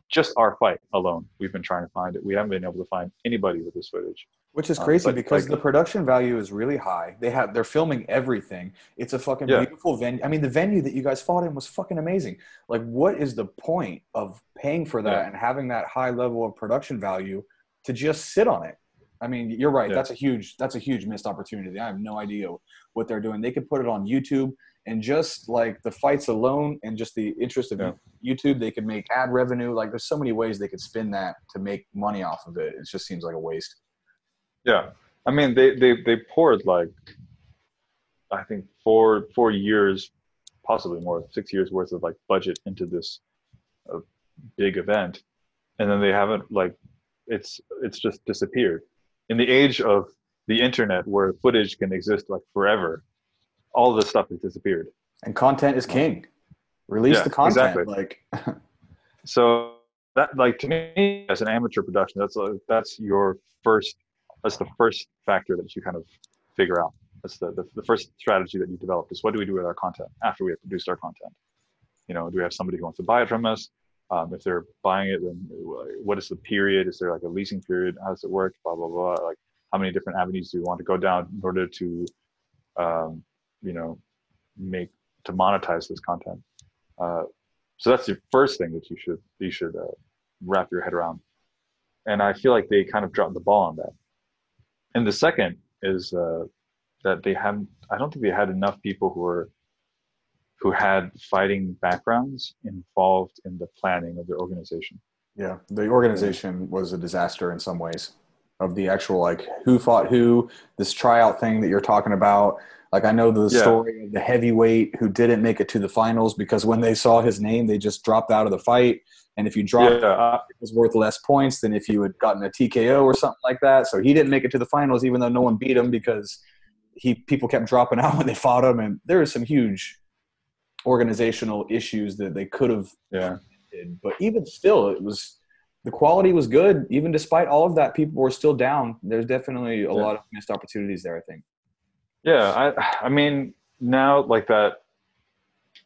just our fight alone, we've been trying to find it. We haven't been able to find anybody with this footage. Which is Um, crazy but, because like- the production value is really high. They have they're filming everything. It's a fucking Yeah. beautiful venue. I mean, the venue that you guys fought in was fucking amazing. Like, what is the point of paying for that Yeah. and having that high level of production value to just sit on it? I mean, you're right. Yeah. That's a huge that's a huge missed opportunity. I have no idea what they're doing. They could put it on YouTube and just like the fights alone and just the interest of Yeah. YouTube, they could make ad revenue. Like, there's so many ways they could spin that to make money off of it. It just seems like a waste. Yeah, I mean they they they poured like I think four four years, possibly more, six years worth of like budget into this uh, big event, and then they haven't like it's it's just disappeared. In the age of the internet, where footage can exist like forever, all of this stuff has disappeared. And content is king. Release Yeah, the content. exactly. Like So that like to me as an amateur production, that's a, that's your first that's the first factor that you kind of figure out. That's the, the the first strategy that you develop is what do we do with our content after we have produced our content? You know, do we have somebody who wants to buy it from us? Um, if they're buying it, then what is the period? Is there like a leasing period? How does it work? Blah blah blah. Like how many different avenues do we want to go down in order to, um, you know, make to monetize this content? Uh, so that's the first thing that you should you should uh, wrap your head around. And I feel like they kind of dropped the ball on that. And the second is uh, that they haven't. I don't think they had enough people who were who had fighting backgrounds involved in the planning of their organization. yeah, the organization was a disaster in some ways. Of the actual like who fought who, this tryout thing that you're talking about. Like I know the Yeah. story of the heavyweight who didn't make it to the finals because when they saw his name, they just dropped out of the fight. And if you dropped Yeah, it was worth less points than if you had gotten a TKO or something like that. So he didn't make it to the finals, even though no one beat him because he people kept dropping out when they fought him, and there was some huge organizational issues that they could have yeah. But even still, it was the quality was good. Even despite all of that, people were still down. There's definitely a Yeah. lot of missed opportunities there. I think. yeah. I I mean now like that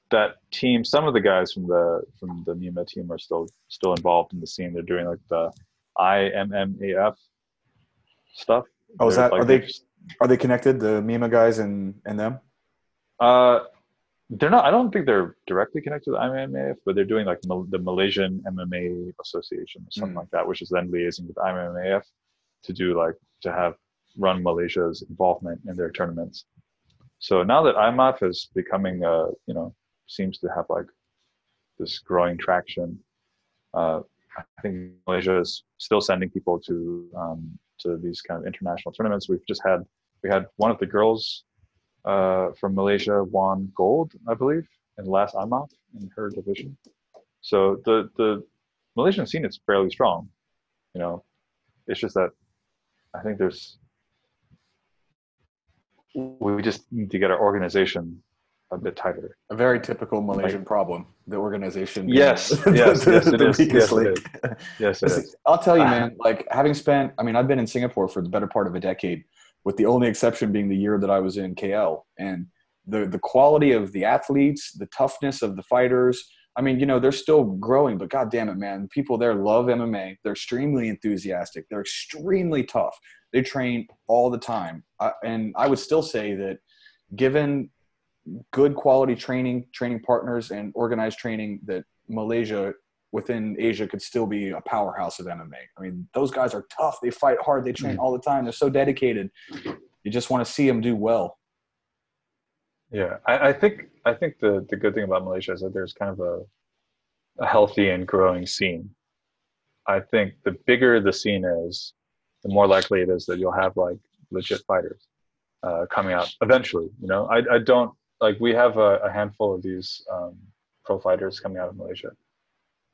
that team. Some of the guys from the from the Mima team are still still involved in the scene. They're doing like the IMMAF stuff. Oh, is They're, that- like, are they- Are they connected, the Mima guys and and them? Uh, they're not. I don't think they're directly connected to the IMMAF, but they're doing like Mal- the Malaysian MMA Association or something Mm. like that, which is then liaising with IMMAF to do like to have run Malaysia's involvement in their tournaments. So now that IMMAF is becoming, uh, you know, seems to have like this growing traction. Uh, I think Malaysia is still sending people to um, to these kind of international tournaments. We've just had we had one of the girls uh, from Malaysia won gold, I believe, in last IMMAF in her division. So the the Malaysian scene is fairly strong. You know, it's just that I think there's we just need to get our organization a bit tighter. A very typical Malaysian problem. The organization. Yes, yes, the- yes, it is. Yes, it is. Yes, it is. I'll tell you, Ah. man. Like having spent, I mean, I've been in Singapore for the better part of a decade, with the only exception being the year that I was in KL, and the the quality of the athletes, the toughness of the fighters. I mean, you know, they're still growing, but god damn it, man, people there love MMA. They're extremely enthusiastic. They're extremely tough. They train all the time, I, and I would still say that, given good quality training, training partners, and organized training, that Malaysia within Asia could still be a powerhouse of MMA. I mean, those guys are tough. They fight hard. They train all the time. They're so dedicated. You just want to see them do well. Yeah, I, I think I think the the good thing about Malaysia is that there's kind of a a healthy and growing scene. I think the bigger the scene is, the more likely it is that you'll have like legit fighters uh, coming out eventually. You know, I, I don't like we have a, a handful of these um, pro fighters coming out of Malaysia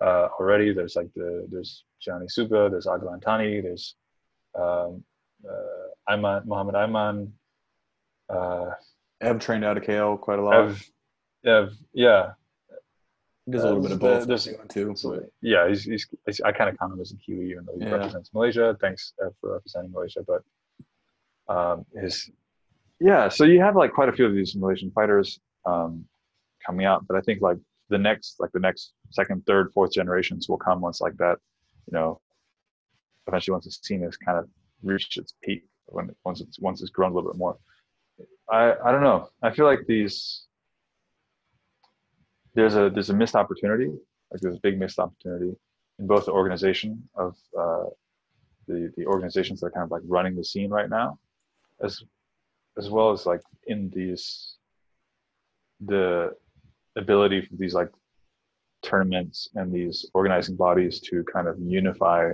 uh, already. There's like the there's Gianni Suga, there's Agilan Thani, there's um, uh, Ayman, Muhammad Ayman. Uh, Ev trained out of KL quite a lot. Ev, Ev, yeah, He does a little bit of both. There's, too. so, yeah, he's, he's, he's I kind of count him as a Kiwi, even though he Yeah. represents Malaysia. Thanks uh, for representing Malaysia, but um, his yeah. So you have like quite a few of these Malaysian fighters um, coming out, but I think like the next like the next second, third, fourth generations will come once like that. You know, eventually once the scene has kind of reached its peak, when once it's once it's grown a little bit more. I I don't know. I feel like these there's a there's a missed opportunity like there's a big missed opportunity in both the organization of uh, the the organizations that are kind of like running the scene right now, as as well as like in these the ability for these like tournaments and these organizing bodies to kind of unify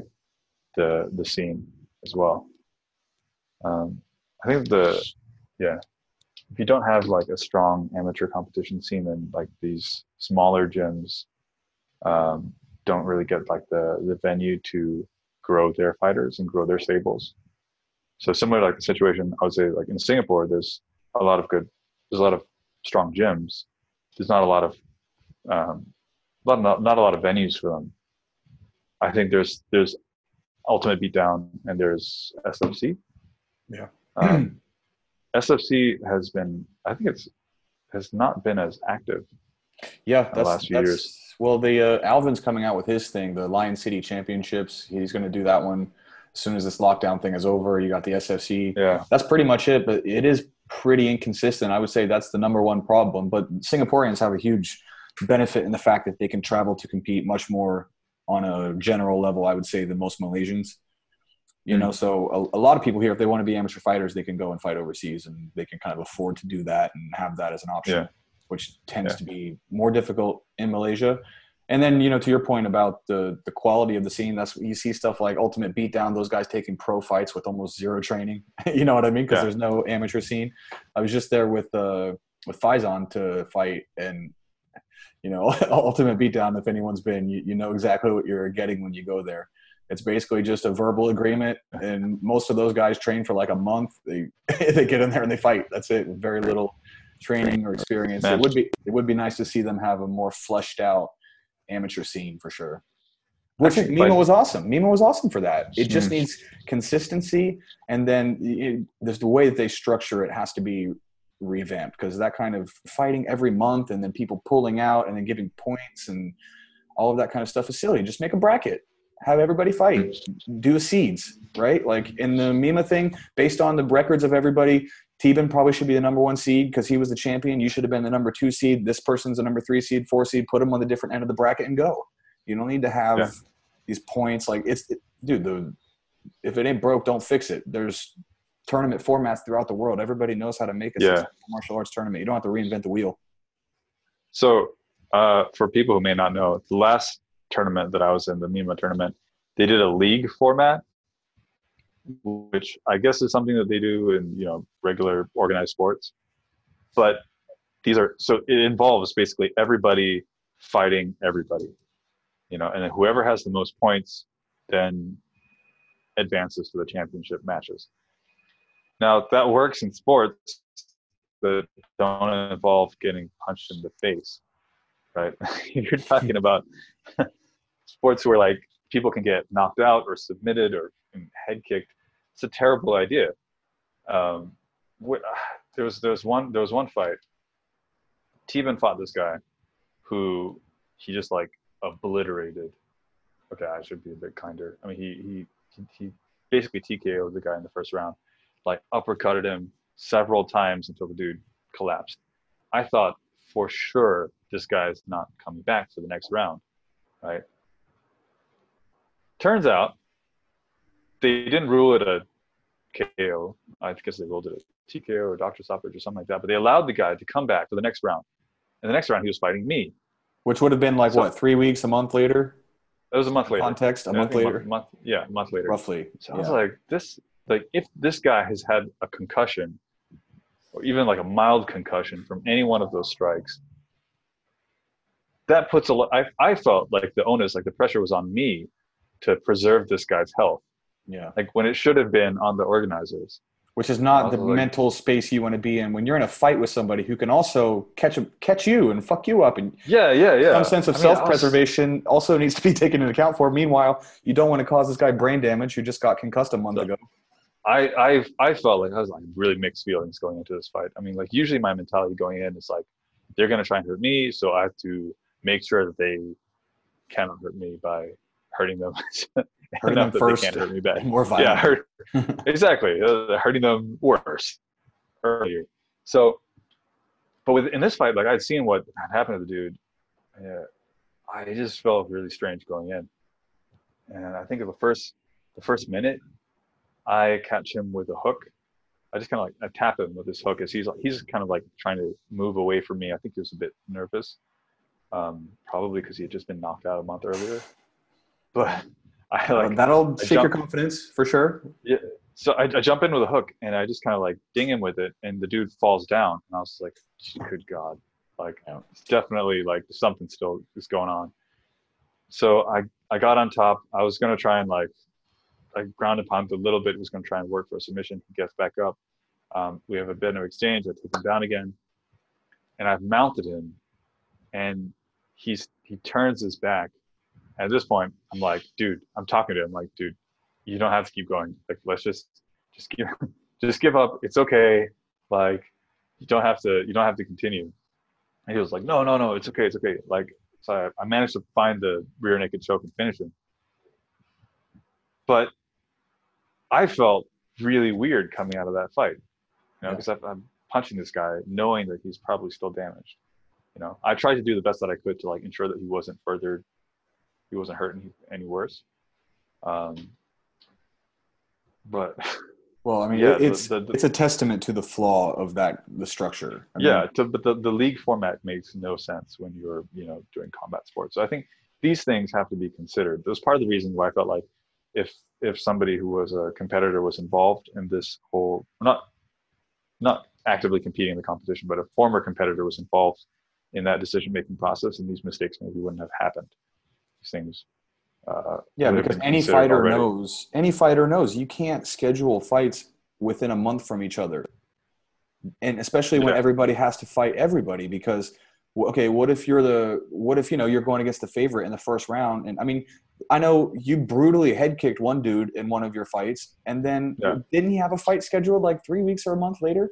the the scene as well. Um, I think the yeah if you don't have like a strong amateur competition scene then like these smaller gyms um, don't really get like the the venue to grow their fighters and grow their stables so similar like the situation i would say like in singapore there's a lot of good there's a lot of strong gyms there's not a lot of um, not, not, not a lot of venues for them i think there's there's ultimate beatdown and there's sfc Yeah. um, SFC has been, I think it's has not been as active. Yeah, the that's, last few that's- years. Well, the uh, Alvin's coming out with his thing, the Lion City Championships. He's going to do that one as soon as this lockdown thing is over. You got the SFC. Yeah, That's pretty much it, but it is pretty inconsistent. I would say that's the number one problem. But Singaporeans have a huge benefit in the fact that they can travel to compete much more on a general level. I would say than most Malaysians. You know, mm-hmm. so a, a lot of people here, if they want to be amateur fighters, they can go and fight overseas, and they can kind of afford to do that and have that as an option, Yeah. which tends Yeah. to be more difficult in Malaysia. And then, you know, to your point about the the quality of the scene, that's you see stuff like Ultimate Beatdown, those guys taking pro fights with almost zero training. you know what I mean? Because Yeah. there's no amateur scene. I was just there with uh with Faison to fight, and you know, Ultimate Beatdown. If anyone's been, you, you know exactly what you're getting when you go there. It's basically just a verbal agreement, and most of those guys train for like a month. They they get in there and they fight. That's it. Very little training or experience. It would be it would be nice to see them have a more fleshed out amateur scene for sure. Which think, Mima like- was awesome. Mima was awesome for that. It just Mm. needs consistency, and then it, there's the way that they structure it has to be revamped because that kind of fighting every month and then people pulling out and then giving points and all of that kind of stuff is silly. Just make a bracket, have everybody fight, do seeds, right? Like in the Mima thing, based on the records of everybody, Teban probably should be the number one seed because he was the champion. You should have been the number two seed. This person's the number three seed, four seed. Put them on the different end of the bracket and go. You don't need to have Yeah. these points. Like it's, it, dude. The if it ain't broke, don't fix it. There's tournament formats throughout the world. Everybody knows how to make a Yeah. martial arts tournament. You don't have to reinvent the wheel. So, uh, for people who may not know, the last tournament that I was in, the Mima tournament, they did a league format, which I guess is something that they do in you know regular organized sports. But these are so it involves basically everybody fighting everybody, you know, and whoever has the most points then advances to the championship matches. Now that works in sports that don't involve getting punched in the face, right? You're talking about sports where like people can get knocked out or submitted or head kicked. It's a terrible idea. Um, wh- there was there was one there was one fight. Teban fought this guy, who he just like obliterated. Okay, I should be a bit kinder. I mean, he he he, he basically TKO'd the guy in the first round, like uppercutted him several times until the dude collapsed. I thought for sure this guy's not coming back for the next round, right? Turns out they didn't rule it a KO. I guess they ruled it a TKO or doctor stoppage or something like that. But they allowed the guy to come back for the next round. And the next round he was fighting me. Which would have been like So- what three weeks, a month later. It was a month later. Context, a Yeah, month later, Month, month, yeah, a month later. roughly. So I was like, this, like, if this guy has had a concussion, or even like a mild concussion from any one of those strikes, that puts a lot. I, I felt like the onus, like the pressure was on me to preserve this guy's health, yeah. like when it should have been on the organizers. Which is not the like- mental space you want to be in when you're in a fight with somebody who can also catch catch you and fuck you up and Yeah, yeah, yeah. some sense of I mean, self-preservation also needs to be taken into account for. Meanwhile, you don't want to cause this guy brain damage who just got concussed a month So- ago. I, I I felt like I was like really mixed feelings going into this fight. I mean, like usually my mentality going in is like they're gonna try and hurt me, so I have to make sure that they cannot hurt me by hurting them Hurting them first can't hurt me back. More Yeah, hurt, exactly. Uh, hurting them worse earlier. So, but with in this fight, like I'd seen what had happened to the dude. Yeah, I just felt really strange going in, and I think of the first the first minute, I catch him with a hook. I just kind of like I tap him with this hook as he's like he's kind of like trying to move away from me. I think he was a bit nervous, um, probably because he had just been knocked out a month earlier. But I like That'll I shake your confidence for sure. Yeah. so I, I jump in with a hook and I just kind of like ding him with it, and the dude falls down. And I was like, "Good God!" Like it's definitely like something still is going on. So I I got on top. I was gonna try and like I ground and pound a little bit. Was gonna try and work for a submission. He gets back up. Um, we have a bit of exchange. I take him down again, and I've mounted him, and he's he turns his back. At this point, I'm like, dude, I'm talking to him like, dude, you don't have to keep going. Like, let's just just give just give up. It's okay. Like, you don't have to you don't have to continue. And he was like, no, no, no, it's okay, it's okay. Like, so I, I managed to find the rear naked choke and finish him. But I felt really weird coming out of that fight, you know, Yeah. because I'm punching this guy knowing that he's probably still damaged. You know, I tried to do the best that I could to like ensure that he wasn't further, he wasn't hurting any worse. Um, but Well, I mean, Yeah, it's the- the- it's a testament to the flaw of that the structure. I mean, yeah, to, but the, the league format makes no sense when you're you know doing combat sports. So I think these things have to be considered. That was part of the reason why I felt like if if somebody who was a competitor was involved in this whole not not actively competing in the competition, but a former competitor was involved in that decision making process, and these mistakes maybe wouldn't have happened. These things. Uh, Yeah, because any fighter already. knows any fighter knows you can't schedule fights within a month from each other, and especially when Yeah. everybody has to fight everybody. Because okay, what if you're the what if you know you're going against the favorite in the first round? And I mean, I know you brutally head kicked one dude in one of your fights, and then Yeah. didn't he have a fight scheduled like three weeks or a month later?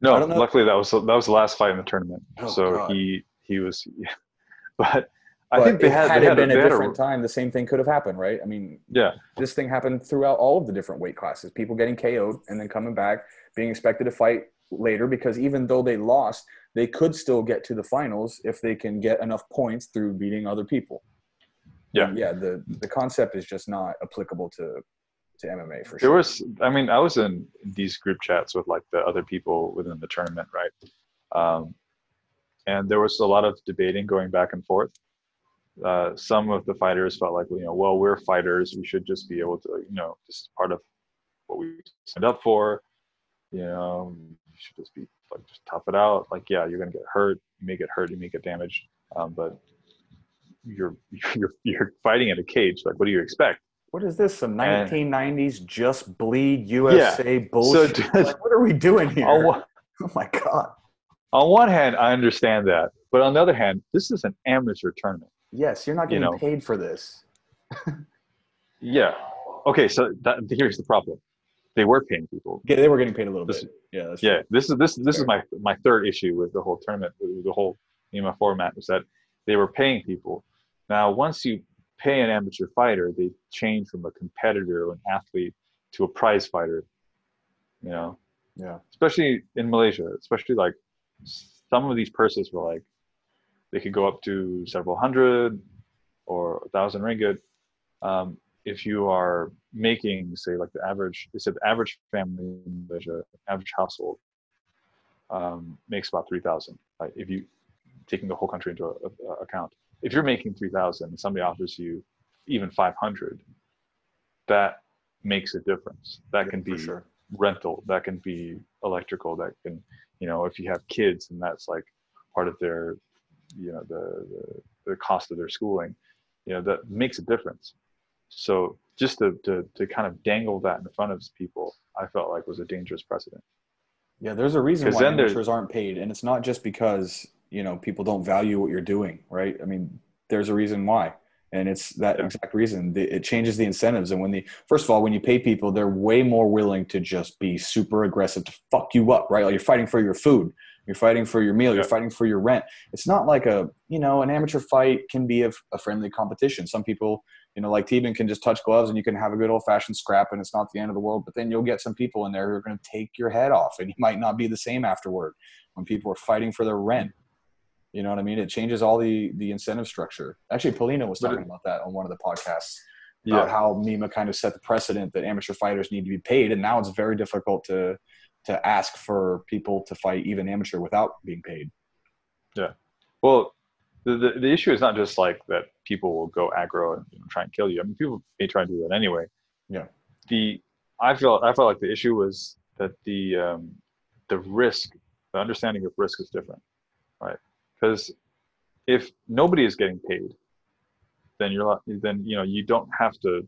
No, I don't know. luckily that was that was the last fight in the tournament. Oh, so God. he he was, but I think they had, had they it had, been a had different time, the same thing could have happened, right? I mean, yeah, this thing happened throughout all of the different weight classes. People getting KO'd and then coming back, being expected to fight later because even though they lost, they could still get to the finals if they can get enough points through beating other people. Yeah. Yeah. The the concept is just not applicable to to MMA for there sure. There was. I mean, I was in these group chats with like the other people within the tournament, right? Um, and there was a lot of debating going back and forth. Uh, some of the fighters felt like, you know, well, we're fighters. We should just be able to, you know, this is part of what we signed up for. You know, you should just be like, just tough it out. Like, yeah, you're gonna get hurt. You may get hurt. You may get damaged. Um, but you're you're you're fighting in a cage. Like, what do you expect? What is this? Some And- 1990s just bleed USA So, bullshit. dude, like, what are we doing here? on oh my god. on one hand, I understand that, but on the other hand, this is an amateur tournament. Yes, you're not You getting know. paid for this. Yeah. Okay, so that, here's the problem. They were paying people. Yeah, they were getting paid a little This- bit. Yeah, that's Yeah, true. this is this this is my my third issue with the whole tournament, with the whole Mima format was that they were paying people. Now, once you pay an amateur fighter, they change from a competitor or an athlete to a prize fighter. You know, Yeah. especially in Malaysia, especially like some of these purses were like they could go up to several hundred or a thousand ringgit. Um, if you are making, say, like the average, they said the average family in Malaysia, average household, um, makes about three thousand. Right? If you taking the whole country into a, a, account. If you're making three thousand and somebody offers you even five hundred, that makes a difference. That can be sure. rental, that can be electrical, that can you know if you have kids and that's like part of their you know the, the, the cost of their schooling you know that makes a difference so just to, to to kind of dangle that in front of people i felt like was a dangerous precedent Yeah, there's a reason why amateurs aren't paid, and it's not just because you know people don't value what you're doing, right? I mean, there's a reason why, and it's that Yeah. exact reason. The- It changes the incentives, and when the first of all, when you pay people, they're way more willing to just be super aggressive to fuck you up, right? Like you're fighting for your food, you're fighting for your meal, you're Yeah. fighting for your rent. It's not like a you know an amateur fight can be a, a friendly competition. Some people you know, like Teban can just touch gloves and you can have a good old fashioned scrap and it's not the end of the world. But then you'll get some people in there who are going to take your head off and you might not be the same afterward when people are fighting for their rent. You know what I mean? It changes all the the incentive structure. Actually, Polina was talking about that on one of the podcasts about how Mima kind of set the precedent that amateur fighters need to be paid, and now it's very difficult to to ask for people to fight even amateur without being paid. Yeah. Well, the, the, the issue is not just like that people will go aggro and you know, try and kill you. I mean, people may try and do that anyway. Yeah. The I felt I felt like the issue was that the um, the risk, the understanding of risk is different, right? Because if nobody is getting paid, then you're then you know you don't have to.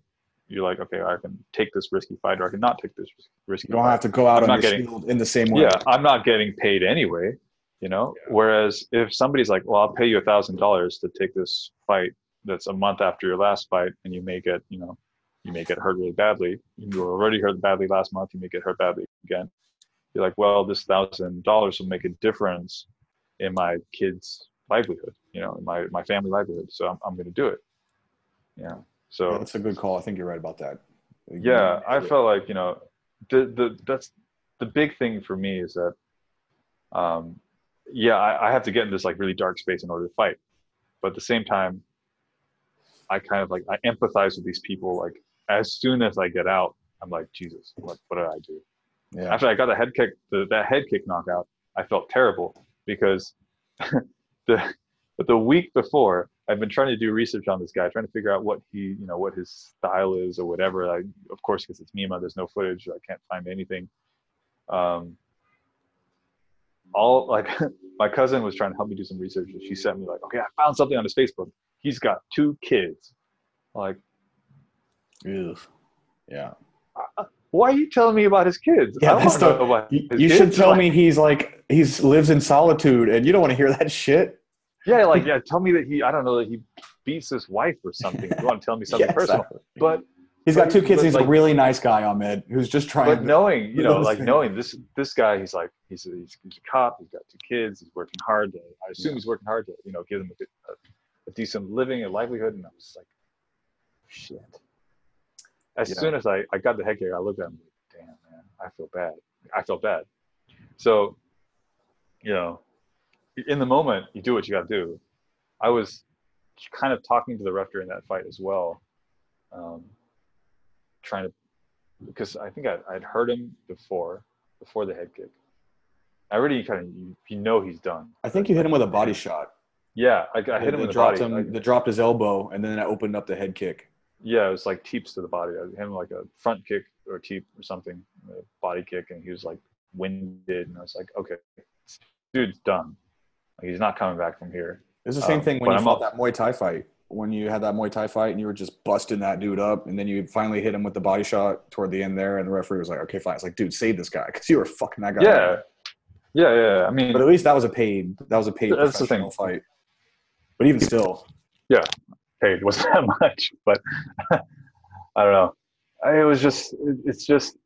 You're like, okay, I can take this risky fight, or I can not take this risky. You don't fight. have to go out I'm on your getting- shield in the same way. Yeah, I'm not getting paid anyway, you know. Whereas if somebody's like, "Well, I'll pay you a thousand dollars to take this fight that's a month after your last fight, and you may get, you know, you may get hurt really badly. You were already hurt badly last month. You may get hurt badly again." You're like, "Well, this thousand dollars will make a difference in my kid's livelihood, you know, in my my family livelihood. So I'm I'm going to do it." Yeah. So Yeah, that's a good call. I think you're right about that. yeah i felt like you know the the that's the big thing for me is that um yeah I, I have to get in this like really dark space in order to fight but at the same time i kind of like i empathize with these people like as soon as i get out i'm like jesus what, what did i do yeah. after i got the head kick the, that head kick knockout i felt terrible because the but the week before i've been trying to do research on this guy trying to figure out what he you know what his style is or whatever I, of course because it's mima there's no footage i can't find anything um all like my cousin was trying to help me do some research and she sent me like okay i found something on his facebook he's got two kids like Ugh. Yeah. why are you telling me about his kids Yeah, I don't that's the- You, you should tell Like- me he's like he's lives in solitude, and you don't want to hear that shit. Yeah, like yeah, tell me that he I don't know that he beats his wife or something. You want to tell me something Yeah, personal. exactly. But He's got two kids. he's like- a really nice guy, Ahmed, who's just trying. but knowing, you know, like things. knowing this this guy, he's like he's a, he's a cop, he's got two kids, he's working hard to I assume Yeah. he's working hard to, you know, give them a, good, a, a decent living, a livelihood, and I was like, shit. As soon as I, I got the head kick, I looked at him like, damn man, I feel bad. I felt bad. So, you know, in the moment, you do what you got to do. I was kind of talking to the ref during that fight as well, um, trying to because I think I, I'd heard him before before the head kick. I already kind of you, you know he's done. I think you hit him with a body shot. Yeah, I, I hit him They the dropped body. him. they dropped his elbow, and then I opened up the head kick. yeah, it was like teeps to the body. I hit him like a front kick or teep or something, a body kick, and he was like winded, and I was like, okay, dude's done. Like he's not coming back from here. It's the same Um, thing when you I'm fought up- that Muay Thai fight. When you had that Muay Thai fight, and you were just busting that dude up, and then you finally hit him with the body shot toward the end there, and the referee was like, "Okay, fine." It's like, dude, save this guy because you were fucking that guy. Yeah, yeah, yeah. I mean, But at least that was a paid. That was a paid That's the professional fight. But even still, yeah, paid wasn't that much, but I don't know. I, it was just, it- it's just,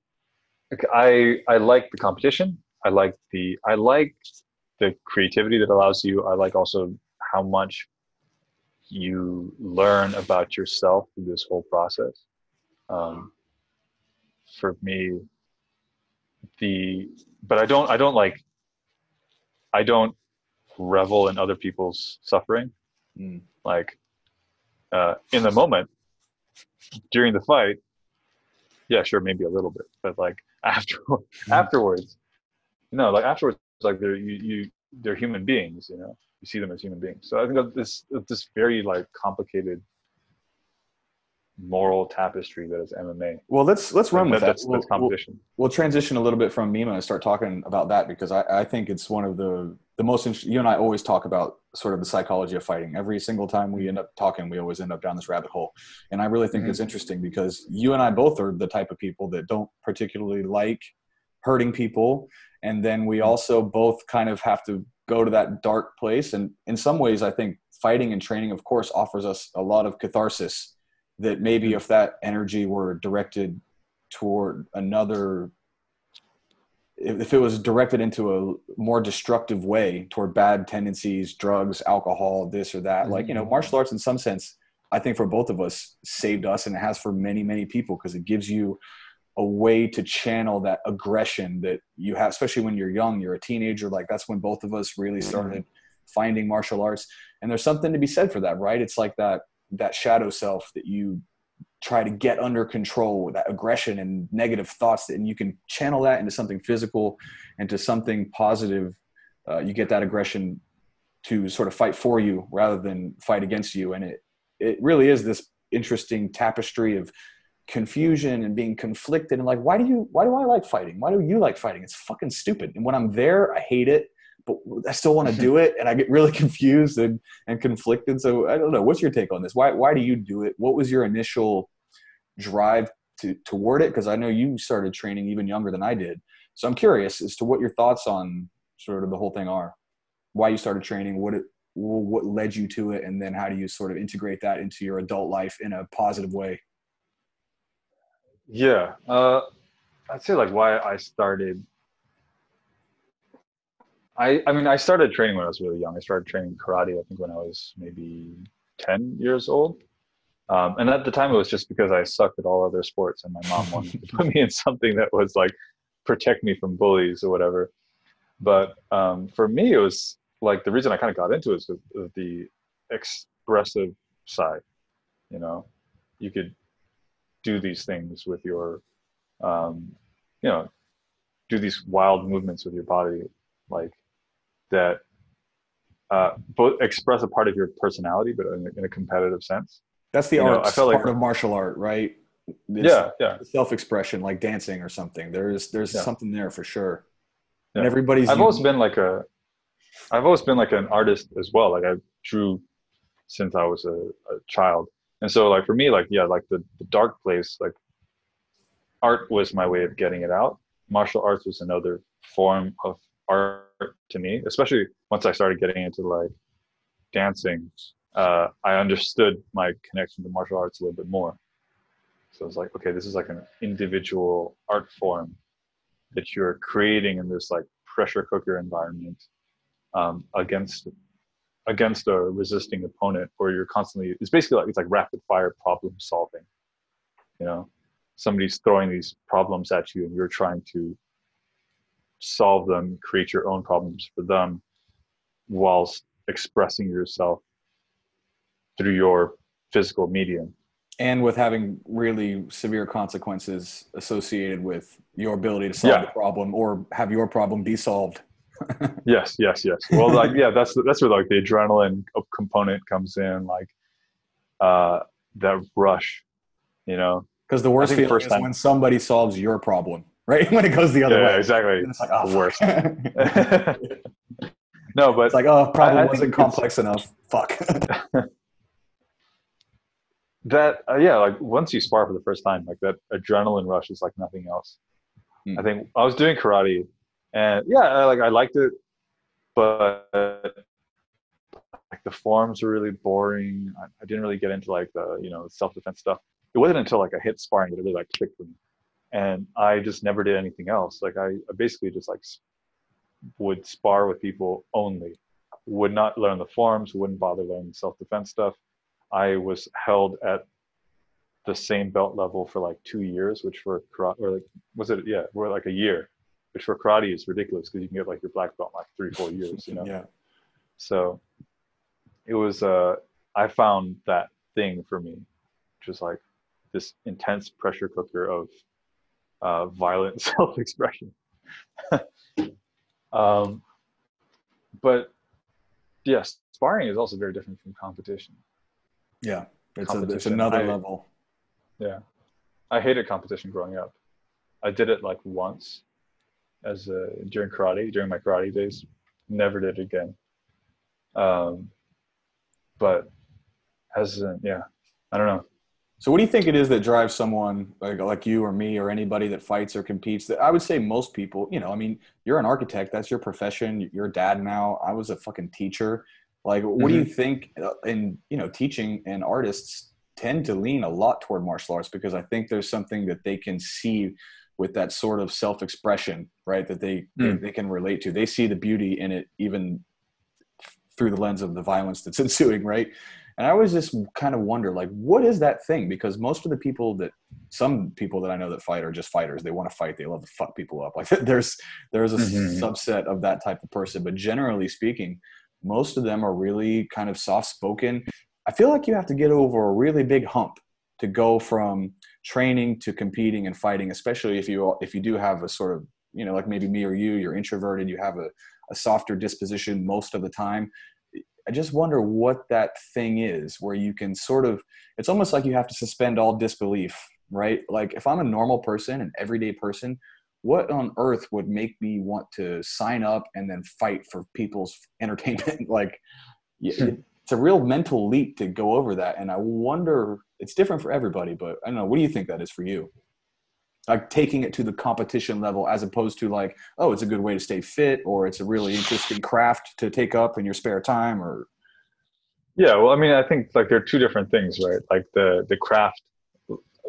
I I like the competition. I like the I like the creativity that allows you. I like also how much you learn about yourself through this whole process. Um, for me, the but I don't I don't like I don't revel in other people's suffering mm, like uh, in the moment during the fight yeah sure maybe a little bit but like after afterwards no like afterwards like they're you, you they're human beings you know you see them as human beings. So I think of this this very like complicated moral tapestry that is MMA. Well, let's let's run And with that. that's, We'll- that's competition. we'll transition a little bit from Mima and start talking about that because I, I think it's one of the the most interesting. You and I always talk about sort of the psychology of fighting. Every single time we end up talking, we always end up down this rabbit hole. And I really think Mhm. it's interesting because you and I both are the type of people that don't particularly like hurting people, and then we also both kind of have to go to that dark place. And in some ways, I think fighting and training, of course, offers us a lot of catharsis. That maybe if that energy were directed toward another if it was directed into a more destructive way toward bad tendencies drugs alcohol this or that like you know Mhm. martial arts in some sense i think for both of us saved us and it has for many many people because it gives you a way to channel that aggression that you have especially when you're young you're a teenager like that's when both of us really started finding martial arts. And there's something to be said for that right? It's like that that shadow self that you try to get under control that aggression and negative thoughts and you can channel that into something physical and to something positive. Uh, you get that aggression to sort of fight for you rather than fight against you. And it it really is this interesting tapestry of confusion and being conflicted and like why do you why do i like fighting? Why do you like fighting? It's fucking stupid. And when i'm there i hate it but i still want to do it and i get really confused and and conflicted. So i don't know. What's your take on this? Why why do you do it? What was your initial drive to toward it? Because i know you started training even younger than i did. So i'm curious as to what your thoughts on sort of the whole thing are. Why you started training what it what led you to it and then how do you sort of integrate that into your adult life in a positive way Yeah, uh, I'd say like why I started. I I mean I started training when I was really young. I started training karate I think when I was maybe ten years old, um, and at the time it was just because I sucked at all other sports, and my mom wanted to put me in something that was like protect me from bullies or whatever. But um, for me, it was like the reason I kind of got into it was the, the expressive side. You know, you could do these things with your um, you know do these wild movements with your body like that uh, both express a part of your personality but in a, in a competitive sense. That's the You know, art I felt like- part of martial art right? It's yeah yeah. self-expression like dancing or something. There's there's Yeah. something there for sure. And everybody's i've always been like a i've always been like an artist as well. Like i drew since i was a, a child and so like for me like yeah like the, the dark place like art was my way of getting it out. Martial arts was another form of art to me especially once i started getting into like dancing uh, i understood my connection to martial arts a little bit more. So it's like okay this is like an individual art form that you're creating in this like pressure cooker environment um, against against a resisting opponent where you're constantly it's basically like it's like rapid fire problem solving. You know somebody's throwing these problems at you and you're trying to solve them create your own problems for them whilst expressing yourself through your physical medium. And with having really severe consequences associated with your ability to solve Yeah. the problem or have your problem be solved yes yes yes. Well like yeah that's that's where like the adrenaline component comes in like uh that rush you know? Because the worst feeling first is time- when somebody solves your problem right? When it goes the other yeah way. exactly. And it's like oh the worst. no but it's like oh problem I- I wasn't complex enough. Fuck. That uh, yeah like once you spar for the first time like that adrenaline rush is like nothing else. Hmm. i think i was doing karate and yeah I, like i liked it but like the forms were really boring. I, I didn't really get into like the you know self-defense stuff. It wasn't until like I hit sparring that it really like clicked for me. And i just never did anything else. Like i, I basically just like would spar with people only. Would not learn the forms wouldn't bother learning self-defense stuff. I was held at the same belt level for like two years, which for karate, or like, was it, yeah, or like a year, which for karate is ridiculous because you can get like your black belt in like three, four years, you know? yeah So it was, uh, I found that thing for me, which was like this intense pressure cooker of uh, violent self expression. um, but yes, sparring is also very different from competition. Yeah, it's, a, it's another I- level. Yeah, I hated competition growing up. I did it like once, as a, during karate during my karate days. Never did it again. Um, but as a, yeah, I don't know. So, what do you think it is that drives someone like, like you or me or anybody that fights or competes? That I would say most people, you know, I mean, you're an architect, that's your profession. You're a dad now. I was a fucking teacher. Like, what do you think? uh, In you know, teaching and artists tend to lean a lot toward martial arts because I think there's something that they can see with that sort of self-expression, right? That they they, Mm. they can relate to. They see the beauty in it, even through the lens of the violence that's ensuing, right? And I always just kind of wonder, like, what is that thing? Because most of the people that, some people that I know that fight are just fighters. They want to fight. They love to fuck people up. Like, there's there's a Mhm. subset of that type of person, but generally speaking, most of them are really kind of soft spoken. I feel like you have to get over a really big hump to go from training to competing and fighting, especially if you if you do have a sort of you know like maybe me or you, you're introverted, you have a, a softer disposition most of the time. I just wonder what that thing is where you can sort of it's almost like you have to suspend all disbelief, right? Like if I'm a normal person, an everyday person, what on earth would make me want to sign up and then fight for people's entertainment? like Hmm. It's a real mental leap to go over that and I wonder it's different for everybody, but I don't know, what do you think that is for you? Like taking it to the competition level as opposed to like, oh, it's a good way to stay fit or it's a really interesting craft to take up in your spare time or Yeah, well, I mean, I think like there are two different things, right? Like the the craft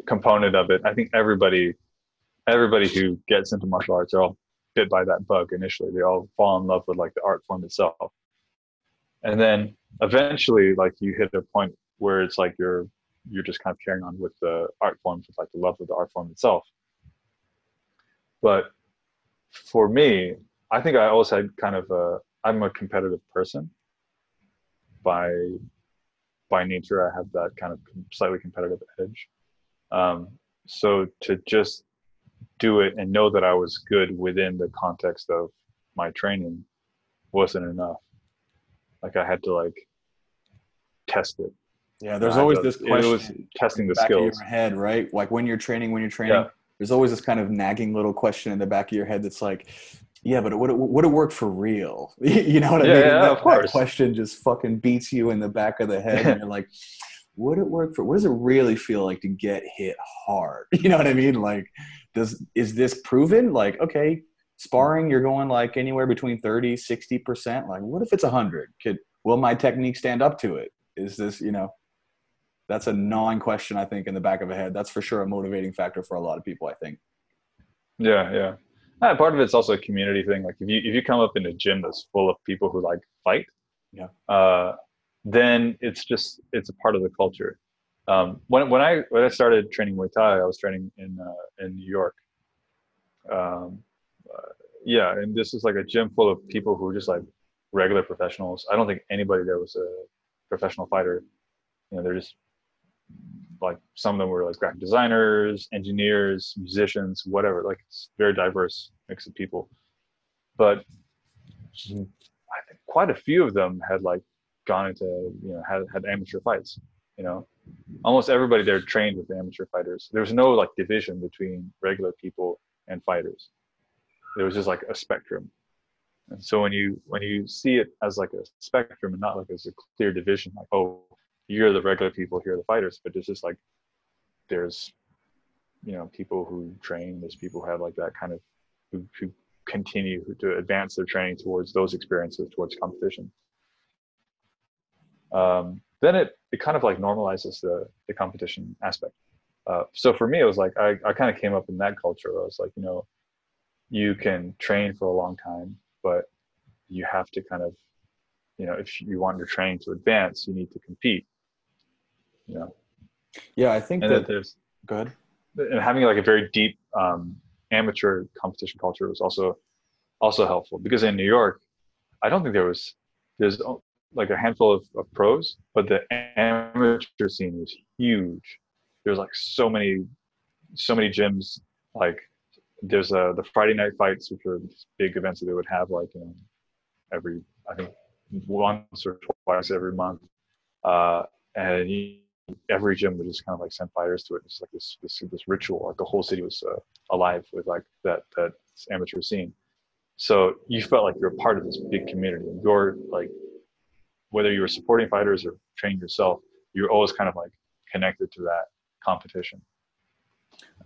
component of it. I think everybody everybody who gets into martial arts are all bit by that bug initially. They all fall in love with like the art form itself. And then eventually like you hit a point where it's like you're you're just kind of carrying on with the art form with like the love of the art form itself. But for me, I think I always had kind of a I'm a competitive person. By by nature i have that kind of slightly competitive edge. Um, so to just do it and know that i was good within the context of my training wasn't enough like i had to like test it Yeah, there's always this to- it was question testing the back skills of your head, right? Like when you're training, when you're training, Yeah. there's always this kind of nagging little question in the back of your head that's like, yeah, but would it, would it work for real? you know what I Yeah, mean? yeah, that, of that question just fucking beats you in the back of the head, and you're like, would it work for? What does it really feel like to get hit hard? You know what I mean? Like, does is this proven? Like, okay, sparring, you're going like anywhere between 30, 60 percent. Like, what if it's hundred? Could will my technique stand up to it? Is this you know? that's a gnawing question i think in the back of a head that's for sure a motivating factor for a lot of people i think yeah yeah Uh, part of it's also a community thing like if you if you come up in a gym that's full of people who like fight Yeah. uh, then it's just it's a part of the culture um, when, when i when i started training muay thai i was training in uh, in new york um, yeah and this is like a gym full of people who are just like regular professionals i don't think anybody there was a professional fighter you know they're just like some of them were like graphic designers, engineers, musicians, whatever. Like it's very diverse mix of people. But I think quite a few of them had like gone into you know had had amateur fights. You know, almost everybody there trained with amateur fighters. There was no like division between regular people and fighters. There was just like a spectrum. And so when you when you see it as like a spectrum and not like as a clear division, like oh you're the regular people, here are the fighters, but it's just like there's you know people who train, there's people who have like that kind of who, who continue to advance their training towards those experiences, towards competition. Um, then it it kind of like normalizes the the competition aspect. Uh, so for me, it was like I, I kind of came up in that culture. I was like, you know, you can train for a long time, but you have to kind of, you know, if you want your training to advance, you need to compete. You know, yeah i think that that there's good. and having like a very deep um, amateur competition culture was also also helpful because in New York, I don't think there was there's like a handful of, of pros, but the amateur scene was huge. There's like so many so many gyms. Like there's the Friday night fights, which these big events that they would have like you know every I think once or twice every month, uh, and he, every gym would just kind of like send fighters to it. It's like this this this ritual. Like the whole city was uh, alive with like that that amateur scene. So you felt like you're a part of this big community. You're like whether you were supporting fighters or training yourself, you're always kind of like connected to that competition.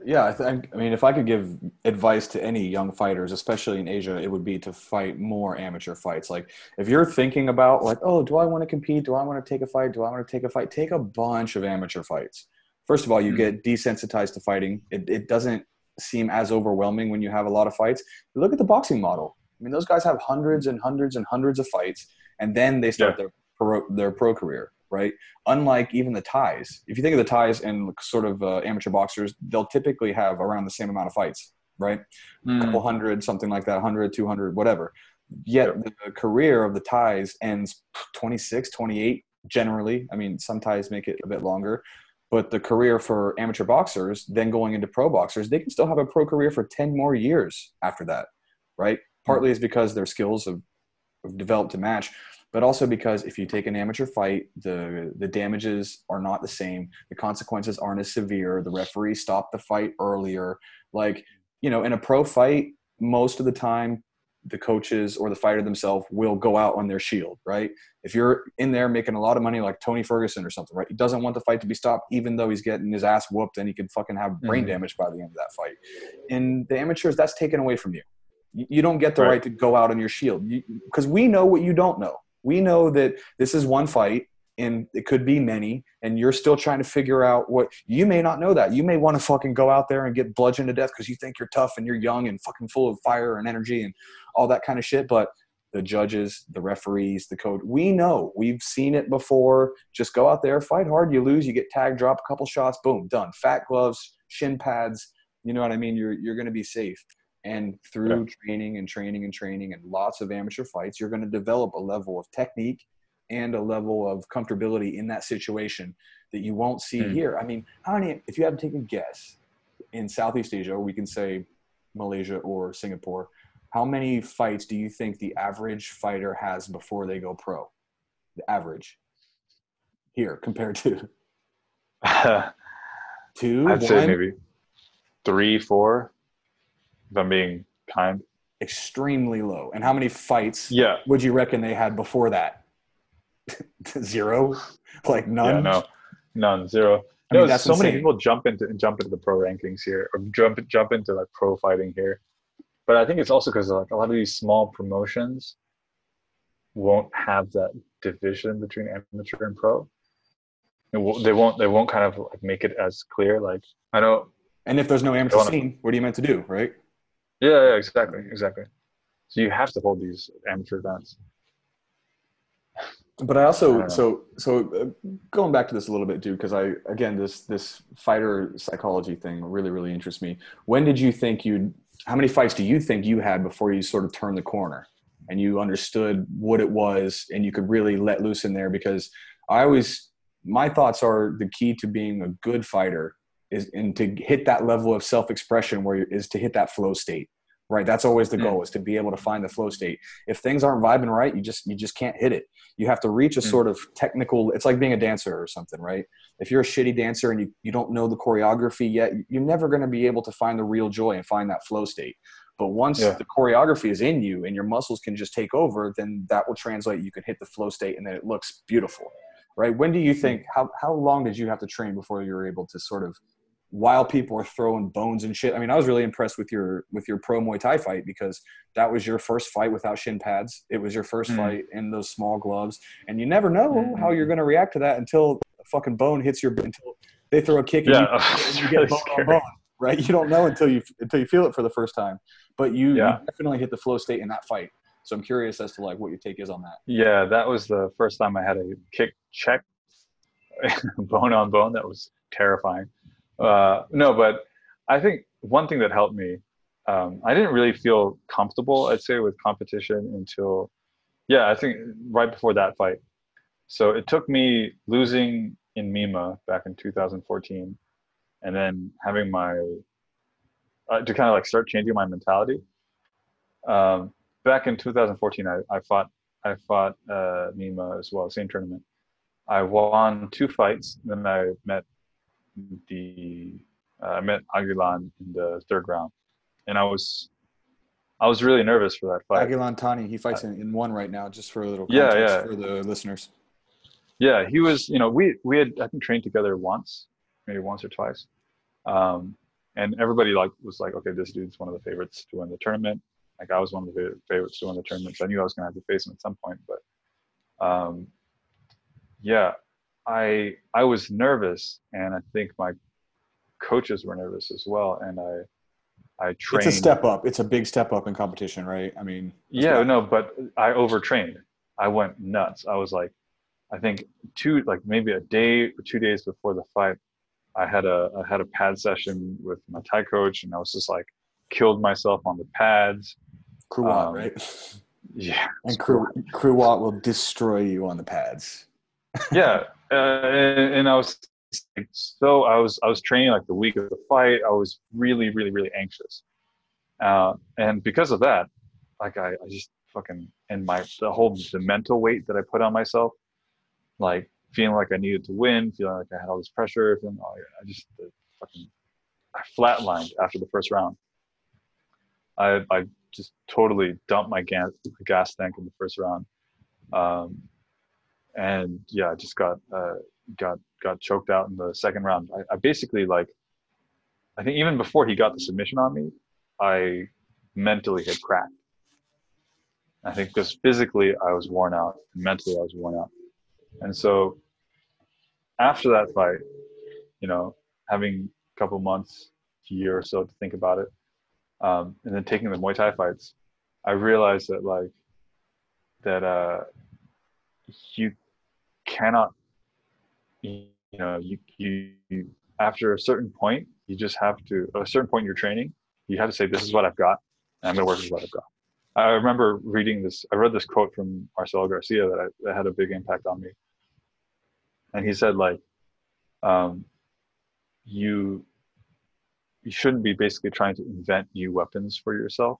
Yeah, I think. I mean, if I could give advice to any young fighters, especially in Asia, it would be to fight more amateur fights. Like, if you're thinking about like, oh, do I want to compete? Do I want to take a fight? Do I want to take a fight? Take a bunch of amateur fights. First of all, you mm-hmm. get desensitized to fighting. It, it doesn't seem as overwhelming when you have a lot of fights. look at the boxing model. I mean, those guys have hundreds and hundreds and hundreds of fights, and then they start yeah. their pro, their pro career right? Unlike even the Thais. if you think of the Thais and sort of uh, amateur boxers, they'll typically have around the same amount of fights, right? Mm. A couple hundred, something like that, 100, 200, whatever. Yet yep. the career of the Thais ends 26, 28 generally. I mean, some Thais make it a bit longer. But the career for amateur boxers, then going into pro boxers, they can still have a pro career for 10 more years after that, right? Partly is because their skills have, have developed to match but also because if you take an amateur fight, the the damages are not the same, the consequences aren't as severe. The referee stopped the fight earlier. Like you know, in a pro fight, most of the time, the coaches or the fighter themselves will go out on their shield, right? If you're in there making a lot of money, like Tony Ferguson or something, right? He doesn't want the fight to be stopped, even though he's getting his ass whooped and he could fucking have brain mm-hmm. damage by the end of that fight. In the amateurs, that's taken away from you. You don't get the right, right to go out on your shield because we know what you don't know. We know that this is one fight and it could be many and you're still trying to figure out what you may not know that. You may want to fucking go out there and get bludgeoned to death because you think you're tough and you're young and fucking full of fire and energy and all that kind of shit but the judges the referees the code we know. We've seen it before. Just go out there fight hard you lose you get tagged drop a couple shots boom done. Fat gloves shin pads you know what i mean? You're you're going to be safe and through yeah. training and training and training and lots of amateur fights, you're going to develop a level of technique and a level of comfortability in that situation that you won't see mm. here. I mean, how many, if you had to take a guess in Southeast Asia, we can say Malaysia or Singapore, how many fights do you think the average fighter has before they go pro? The average here compared to two? I'd one? say maybe three, four if I'm being kind. Extremely low. And how many fights yeah. would you reckon they had before that? Zero? Like none? Yeah, no. None. Zero. I no, mean, so insane. many people jump into jump into the pro rankings here, or jump jump into like pro fighting here. But I think it's also because like a lot of these small promotions won't have that division between amateur and pro. they won't. They won't kind of like make it as clear. Like I know. And if there's no amateur scene, what are you meant to do, right? Yeah, yeah, exactly, exactly. So you have to hold these amateur events. But I also I so so uh, going back to this a little bit, dude, because I again this this fighter psychology thing really really interests me. When did you think you'd? How many fights do you think you had before you sort of turned the corner and you understood what it was and you could really let loose in there? Because I always my thoughts are the key to being a good fighter is and to hit that level of self-expression where is to hit that flow state right that's always the goal mm. is to be able to find the flow state if things aren't vibing right you just you just can't hit it you have to reach a mm. sort of technical it's like being a dancer or something right if you're a shitty dancer and you, you don't know the choreography yet you're never going to be able to find the real joy and find that flow state but once yeah. the choreography is in you and your muscles can just take over then that will translate you can hit the flow state and then it looks beautiful right when do you mm. think how, how long did you have to train before you were able to sort of while people are throwing bones and shit. I mean, I was really impressed with your with your pro Muay Thai fight because that was your first fight without shin pads. It was your 1st mm. fight in those small gloves, and you never know mm. how you're going to react to that until a fucking bone hits your until they throw a kick yeah, and you, and you get bone on bone. Right? You don't know until you until you feel it for the first time. But you, yeah. you definitely hit the flow state in that fight. So I'm curious as to like what your take is on that. Yeah, that was the first time I had a kick check bone on bone. That was terrifying. Uh, no, but I think one thing that helped me, um, I didn't really feel comfortable, I'd say, with competition until, yeah, I think right before that fight. So it took me losing in Mima back in 2014, and then having my uh, to kind of like start changing my mentality. Um, back in 2014, I, I fought, I fought uh, Mima as well, same tournament. I won two fights. Then I met the uh, I met Agilan in the third round, and I was I was really nervous for that fight. Agilan Thani, he fights in, in one right now, just for a little Yeah, context yeah. for the listeners. Yeah, he was. You know, we we had I think trained together once, maybe once or twice, um, and everybody like was like, okay, this dude's one of the favorites to win the tournament. Like I was one of the favorites to win the tournament, so I knew I was gonna have to face him at some point. But um, yeah, I I was nervous, and I think my coaches were nervous as well, and I I trained. It's a step up. It's a big step up in competition, right? I mean, Yeah, no, but I overtrained. I went nuts. I was like, I think two, like maybe a day or two days before the fight, I had a I had a pad session with my Thai coach, and I was just like killed myself on the pads. Kruwat, um, right? Yeah, And Kru, Kruwat will destroy you on the pads. yeah, uh, and, I was so I was I was training like the week of the fight. I was really really really anxious, uh, and because of that, like I, I just fucking and my the whole the mental weight that I put on myself, like feeling like I needed to win, feeling like I had all this pressure, feeling oh, I just uh, fucking I flatlined after the first round. I I just totally dumped my gas gas tank in the first round. Um, and yeah, I just got uh, got got choked out in the second round. I, I basically like, I think even before he got the submission on me, I mentally had cracked. I think because physically I was worn out, and mentally I was worn out, and so after that fight, you know, having a couple months, a year or so to think about it, um, and then taking the Muay Thai fights, I realized that like that uh, you cannot you know you, you after a certain point you just have to at a certain point in your training you have to say this is what i've got and i'm going to work with what i've got. I remember reading this i read this quote from marcelo garcia that, I, that had a big impact on me. And he said like um, you you shouldn't be basically trying to invent new weapons for yourself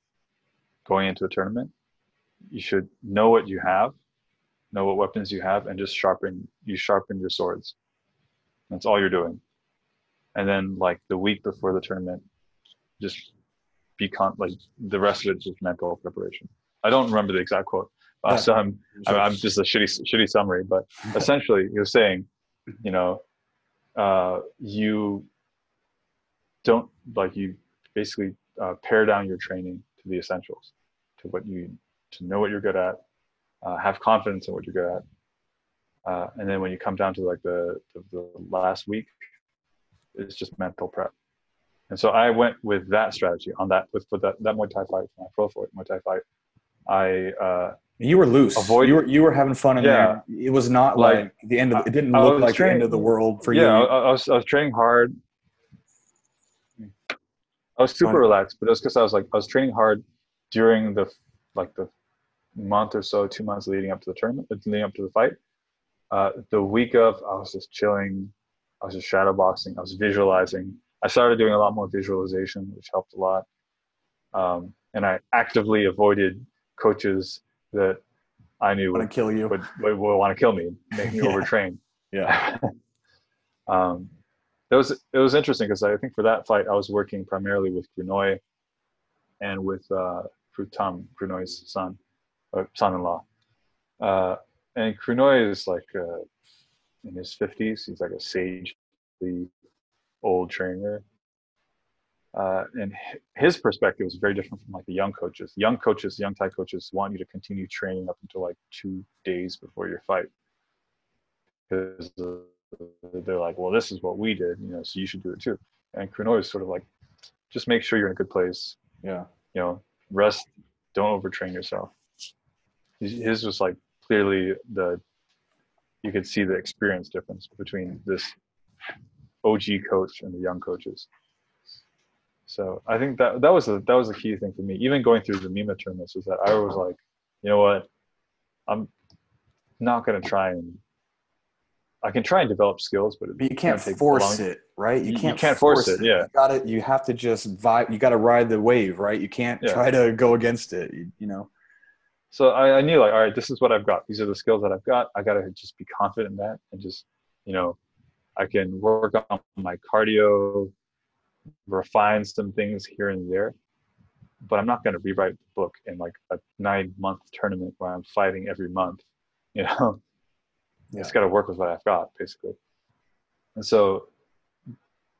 going into a tournament. You should know what you have know what weapons you have and just sharpen you sharpen your swords. That's all you're doing. And then like the week before the tournament just be con- like the rest of it is just mental preparation. I don't remember the exact quote uh, so i'm I'm, I'm just a shitty shitty summary but essentially you're saying you know uh, you don't like you basically uh, pare down your training to the essentials to what you to know what you're good at uh, have confidence in what you're good at uh, and then when you come down to like the, the the last week it's just mental prep and so i went with that strategy on that with, with that, that muay thai fight my pro fight muay thai fight i uh, You were loose. Avoid- you were you were having fun in Yeah. there. It was not Like, like, the end of. It didn't I look like the end of the world for yeah I, you. I was i was training hard i was super relaxed but it was because i was like i was training hard during the like the month or so two months leading up to the tournament leading up to the fight uh, the week of i was just chilling i was just shadow boxing i was visualizing i started doing a lot more visualization which helped a lot um, and i actively avoided coaches that i knew would kill you. would, would, would want to kill me, make me Yeah. overtrain. yeah. um, it was it was interesting because I think for that fight I was working primarily with Grunoy and with uh, Krutam, Grunoy's son, son-in-law. Uh, and Grunoy is like uh, in his fifties. He's like a sagely old trainer. Uh, and his perspective is very different from like the young coaches. Young coaches, young Thai coaches want you to continue training up until like two days before your fight because they're like, well, this is what we did, you know, so you should do it too. And Kuno is sort of like, just make sure you're in a good place, Yeah. you know, rest, don't overtrain yourself. His was like clearly the, you could see the experience difference between this OG coach and the young coaches. So I think that that was a that was a key thing for me. Even going through the Mima tournaments was that I was like, you know what, I'm not gonna try and I can try and develop skills, but, But you can't force long- it, right? You- You can't, you can't force it, yeah. You got to You have to just vibe. You got to ride the wave, right? You can't Yeah. try to go against it. You, you know. So I, I knew like, all right, this is what I've got. These are the skills that I've got. I gotta just be confident in that and just, you know, I can work on my cardio, refine some things here and there, but I'm not gonna rewrite the book in like a nine month tournament where I'm fighting every month. You know, yeah. it's got to work with what I've got basically. And so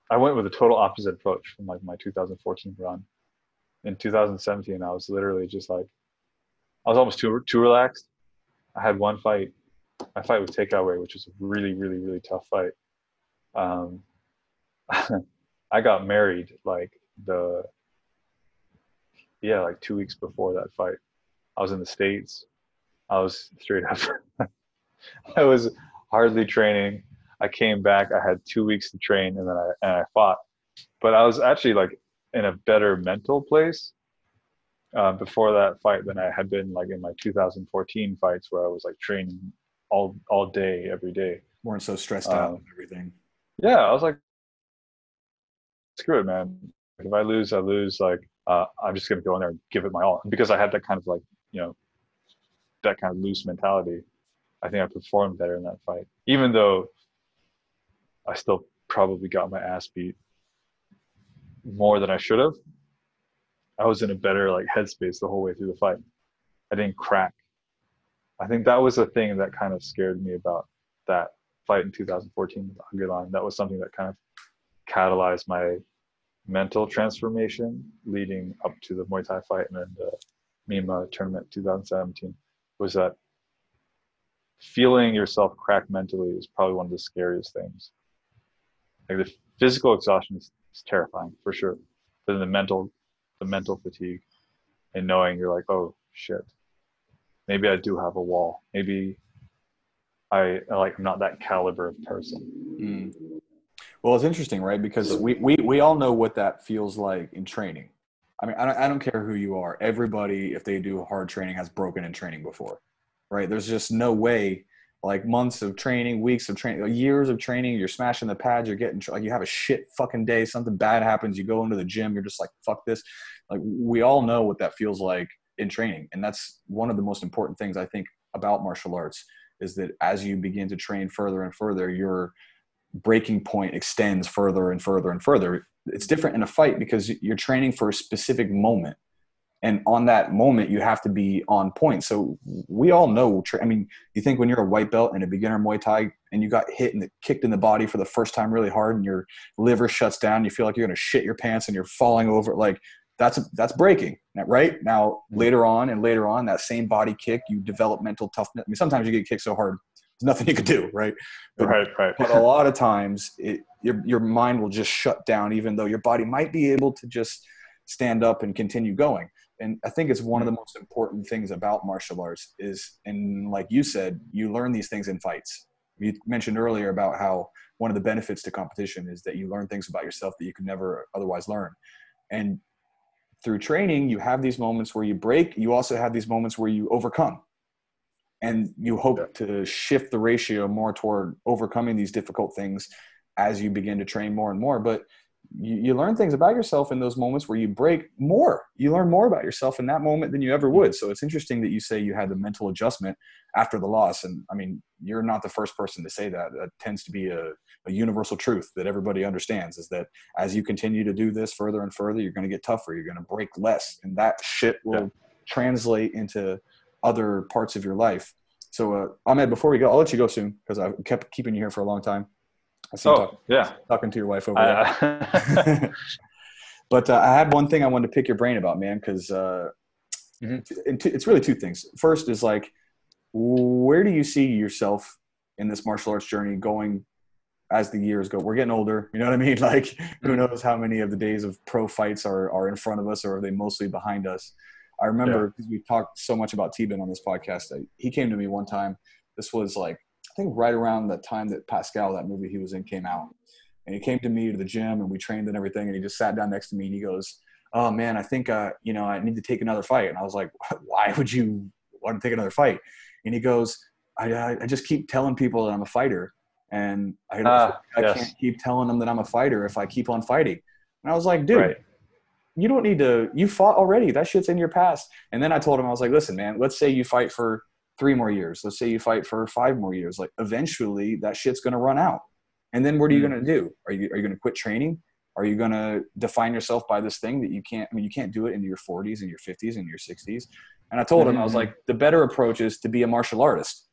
I went with a total opposite approach from like my 2014 run. In 2017, I was literally just like I was almost too too relaxed. I had one fight. My fight with Takeaway, which was a really, really, really tough fight. Um, I got married like the yeah, like two weeks before that fight. I was in the States. I was straight up I was hardly training. I came back, I had two weeks to train and then I and I fought. But I was actually like in a better mental place uh, before that fight than I had been like in my 2014 fights where I was like training all all day every day. weren't so stressed out um, and everything. Yeah, I was like, screw it, man. If I lose, I lose. Like uh, I'm just gonna go in there and give it my all because I had that kind of like you know that kind of loose mentality. I think I performed better in that fight, even though I still probably got my ass beat more than I should have. I was in a better like headspace the whole way through the fight. I didn't crack. I think that was the thing that kind of scared me about that fight in 2014 with Agilan. That was something that kind of catalyzed my mental transformation leading up to the Muay Thai fight and then the Mima tournament 2017 was that feeling yourself crack mentally is probably one of the scariest things. Like the physical exhaustion is, is terrifying for sure, but then the mental the mental fatigue and knowing you're like, oh shit, maybe I do have a wall. Maybe I like I'm not that caliber of person. Mm. Well, it's interesting, right? Because we, we we all know what that feels like in training. I mean, I don't, I don't care who you are. Everybody, if they do hard training, has broken in training before, right? There's just no way like months of training, weeks of training, years of training. You're smashing the pads. You're getting like you have a shit fucking day. Something bad happens. You go into the gym. You're just like fuck this. Like we all know what that feels like in training, and that's one of the most important things I think about martial arts is that as you begin to train further and further, your breaking point extends further and further and further. It's different in a fight because you're training for a specific moment and on that moment you have to be on point. So we all know i mean you think when you're a white belt and a beginner muay thai and you got hit and kicked in the body for the first time really hard and your liver shuts down you feel like you're going to shit your pants and you're falling over like that's that's breaking right? Now mm-hmm. later on and later on that same body kick you develop mental toughness. I mean sometimes you get kicked so hard there's nothing you can do right? But, right right. but a lot of times it, your, your mind will just shut down even though your body might be able to just stand up and continue going and i think it's one of the mm-hmm. most important things about martial arts is and like you said you learn these things in fights you mentioned earlier about how one of the benefits to competition is that you learn things about yourself that you could never otherwise learn and through training you have these moments where you break you also have these moments where you overcome and you hope yeah. to shift the ratio more toward overcoming these difficult things as you begin to train more and more but you, you learn things about yourself in those moments where you break more. You learn more about yourself in that moment than you ever would. So it's interesting that you say you had the mental adjustment after the loss. And I mean, you're not the first person to say that. That tends to be a, a universal truth that everybody understands is that as you continue to do this further and further, you're going to get tougher. You're going to break less. And that shit will yeah. translate into other parts of your life. So, uh, Ahmed, before we go, I'll let you go soon because I kept keeping you here for a long time. Oh, talk, yeah. Talking to your wife over there. but uh, I had one thing I wanted to pick your brain about, man, because uh, mm-hmm. it's really two things. First is like, where do you see yourself in this martial arts journey going as the years go? We're getting older. You know what I mean? Like, who mm-hmm. knows how many of the days of pro fights are, are in front of us or are they mostly behind us? I remember because yeah. we talked so much about Teban on this podcast. He came to me one time. This was like think right around the time that Pascal, that movie he was in, came out. And he came to me to the gym and we trained and everything. And he just sat down next to me and he goes, "Oh man, I think uh, you know I need to take another fight." And I was like, "Why would you want to take another fight?" And he goes, "I, I just keep telling people that I'm a fighter, and I, I yes. can't keep telling them that I'm a fighter if I keep on fighting." And I was like, "Dude." Right. you don't need to. You fought already. That shit's in your past. And then I told him, I was like, listen, man. Let's say you fight for three more years. Let's say you fight for five more years. Like eventually, that shit's gonna run out. And then what are you mm. gonna do? Are you are you gonna quit training? Are you gonna define yourself by this thing that you can't? I mean, you can't do it in your 40s and your 50s and your 60s. And I told mm-hmm. him, I was mm-hmm. like, the better approach is to be a martial artist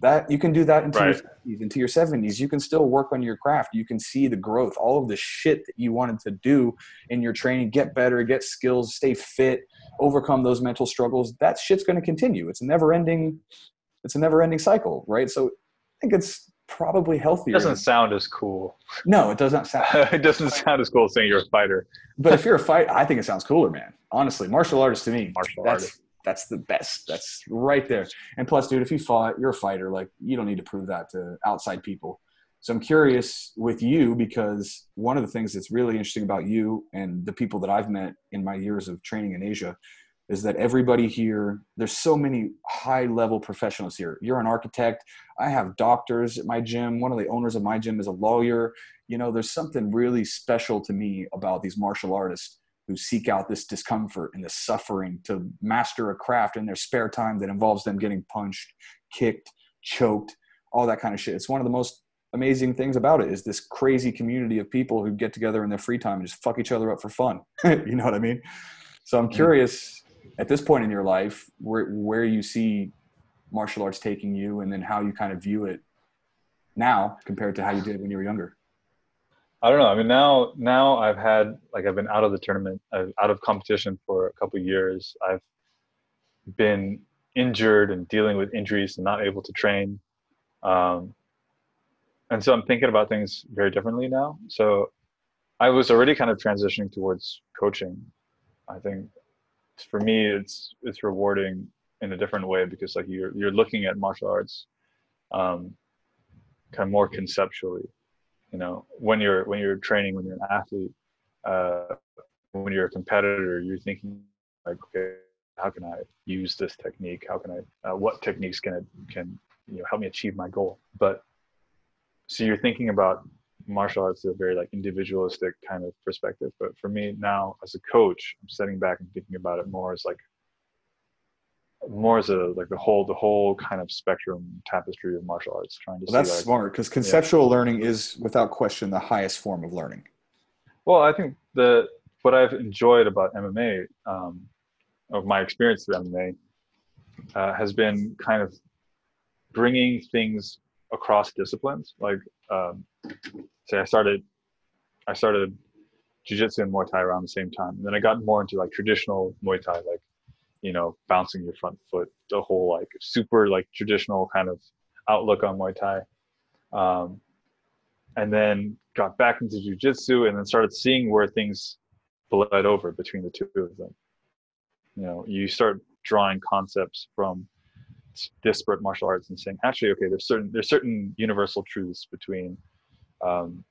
that you can do that into right. your 60s, into your 70s. You can still work on your craft. You can see the growth, all of the shit that you wanted to do in your training, get better, get skills, stay fit, overcome those mental struggles. That shit's going to continue. It's a never ending, it's a never ending cycle, right? So I think it's probably healthier. It doesn't sound as cool. No, it doesn't sound. it doesn't sound as cool saying you're a fighter. but if you're a fight, I think it sounds cooler, man. Honestly, martial artist to me, martial that's, artist that's the best. That's right there. And plus, dude, if you fought, you're a fighter. Like you don't need to prove that to outside people. So I'm curious with you because one of the things that's really interesting about you and the people that I've met in my years of training in Asia is that everybody here, there's so many high level professionals here. You're an architect. I have doctors at my gym. One of the owners of my gym is a lawyer. You know, there's something really special to me about these martial artists who seek out this discomfort and this suffering to master a craft in their spare time that involves them getting punched, kicked, choked, all that kind of shit. It's one of the most amazing things about it is this crazy community of people who get together in their free time and just fuck each other up for fun. you know what I mean? So I'm curious at this point in your life where where you see martial arts taking you and then how you kind of view it now compared to how you did when you were younger. I don't know. I mean, now now I've had like I've been out of the tournament, I've, out of competition for a couple years. I've been injured and dealing with injuries and not able to train, um, and so I'm thinking about things very differently now. So I was already kind of transitioning towards coaching. I think for me, it's it's rewarding in a different way because like you're you're looking at martial arts um, kind of more conceptually you know when you're when you're training when you're an athlete uh, when you're a competitor you're thinking like okay how can i use this technique? How can i uh, what techniques can I, can you know help me achieve my goal? But so you're thinking about martial arts through a very like individualistic kind of perspective. But for me now as a coach i'm sitting back and thinking about it more as like more as a like the whole the whole kind of spectrum tapestry of martial arts trying to well, that's smart because conceptual yeah. learning is without question the highest form of learning well i think the what i've enjoyed about mma um, of my experience through mma uh, has been kind of bringing things across disciplines like um, say i started i started jiu-jitsu and muay thai around the same time and then i got more into like traditional muay thai like you know, bouncing your front foot, the whole like super like traditional kind of outlook on Muay Thai. Um, and then got back into jujitsu and then started seeing where things bled over between the two of them. You know, you start drawing concepts from disparate martial arts and saying, actually, okay, there's certain there's certain universal truths between um,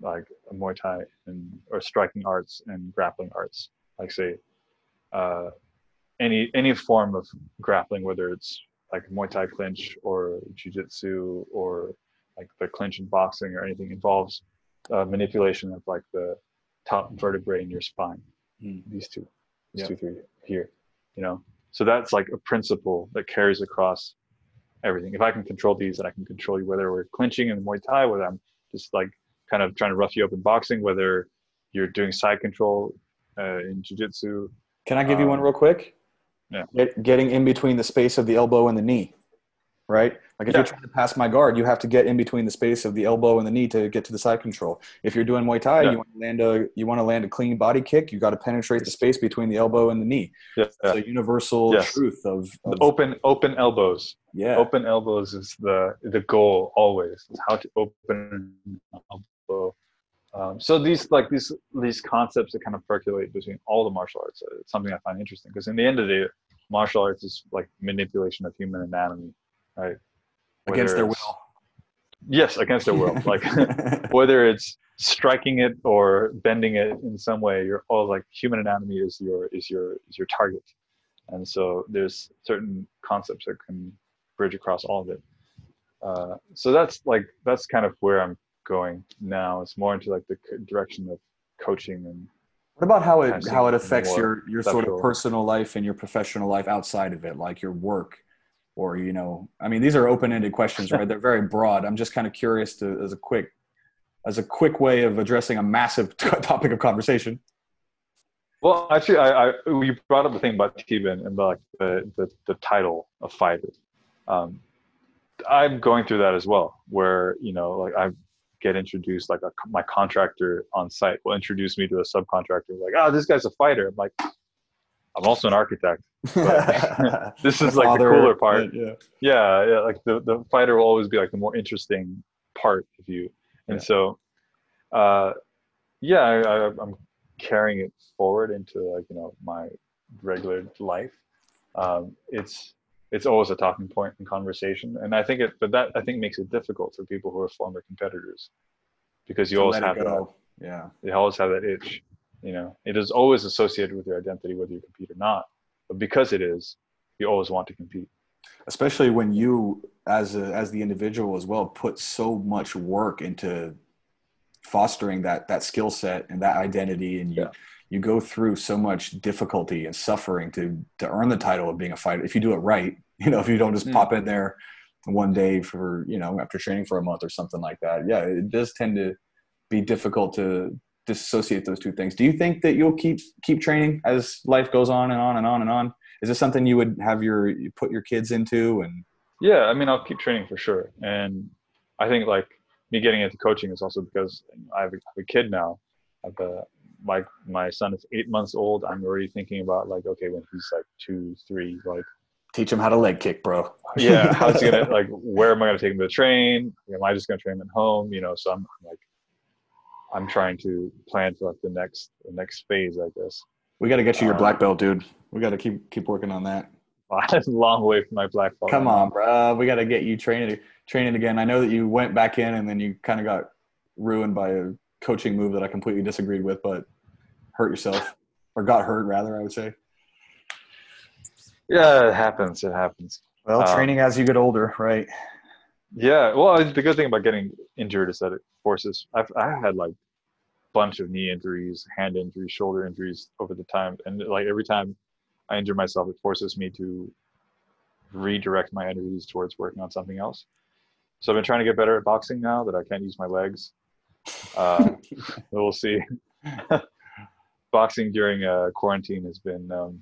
like Muay Thai and or striking arts and grappling arts. Like say, uh, any any form of grappling, whether it's like Muay Thai clinch or Jiu-Jitsu or like the clinch in boxing or anything involves uh, manipulation of like the top vertebrae in your spine. Mm. These two, these yeah. two, three here, you know. So that's like a principle that carries across everything. If I can control these, then I can control you. Whether we're clinching in Muay Thai, whether I'm just like kind of trying to rough you up in boxing, whether you're doing side control uh, in Jiu-Jitsu. Can I give um, you one um, real quick? Yeah. Get, getting in between the space of the elbow and the knee, right? Like if yeah. you're trying to pass my guard, you have to get in between the space of the elbow and the knee to get to the side control. If you're doing Muay Thai, yeah. you want to land a you want to land a clean body kick. You got to penetrate the space between the elbow and the knee. Yeah. the universal yes. truth of, of open open elbows. Yeah, open elbows is the the goal always. Is how to open elbow. Um, so these like these these concepts that kind of percolate between all the martial arts. Uh, it's something I find interesting because in the end of the day, martial arts is like manipulation of human anatomy, right? Whether against their will. Yes, against their will. like whether it's striking it or bending it in some way, you're all like human anatomy is your is your is your target, and so there's certain concepts that can bridge across all of it. Uh, so that's like that's kind of where I'm going now. It's more into like the direction of coaching and What about how it how it affects your your sort of personal life and your professional life outside of it, like your work, or you know, I mean, these are open ended questions, right? They're very broad. I'm just kind of curious to as a quick as a quick way of addressing a massive topic of conversation. Well, actually, I, I you brought up the thing about Teban and like the, the the title of fighter. Um, I'm going through that as well, where you know, like I get introduced, like a, my contractor on site will introduce me to a subcontractor, like, oh, this guy's a fighter. I'm like, I'm also an architect. This is like the cooler part. Yeah. yeah, yeah like the, the fighter will always be like the more interesting part of you and Yeah. so uh yeah I, I, i'm carrying it forward into like you know my regular life um it's it's always a talking point in conversation and i think it but that i think makes it difficult for people who are former competitors because you To always have that. Yeah. you always have that itch you know it is always associated with your identity whether you compete or not but because it is you always want to compete especially when you as a, as the individual as well put so much work into fostering that that skill set and that identity and you Yeah. You go through so much difficulty and suffering to to earn the title of being a fighter if you do it right you know if you don't just Mm. pop in there one day for you know after training for a month or something like that yeah it does tend to be difficult to dissociate those two things do you think that you'll keep keep training as life goes on and on and on and on is this something you would have your you put your kids into and Yeah, I mean, I'll keep training for sure. And I think like me getting into coaching is also because I have a, I have a kid now. I have a, my my son is eight months old. I'm already thinking about like, okay, when he's like two, three, like, teach him how to leg kick bro yeah, how's he gonna like? Where am I gonna take him to train? Am I just gonna train him at home? You know, so I'm like, I'm trying to plan for like the next the next phase, I guess. we got to get you your Uh, black belt dude we got to keep keep working on that I'm a long way from my black belt. come on bro we got to get you training training again i know that you went back in and then you kind of got ruined by a coaching move that i completely disagreed with but hurt yourself or got hurt rather i would say Yeah, it happens. It happens. well Um, training as you get older right Yeah, well, the good thing about getting injured is that it forces. I've I had like bunch of knee injuries, hand injuries, shoulder injuries over the time, and like every time I injure myself, it forces me to redirect my energies towards working on something else. So I've been trying to get better at boxing now that I can't use my legs. Uh, we'll see. boxing during uh, quarantine has been um,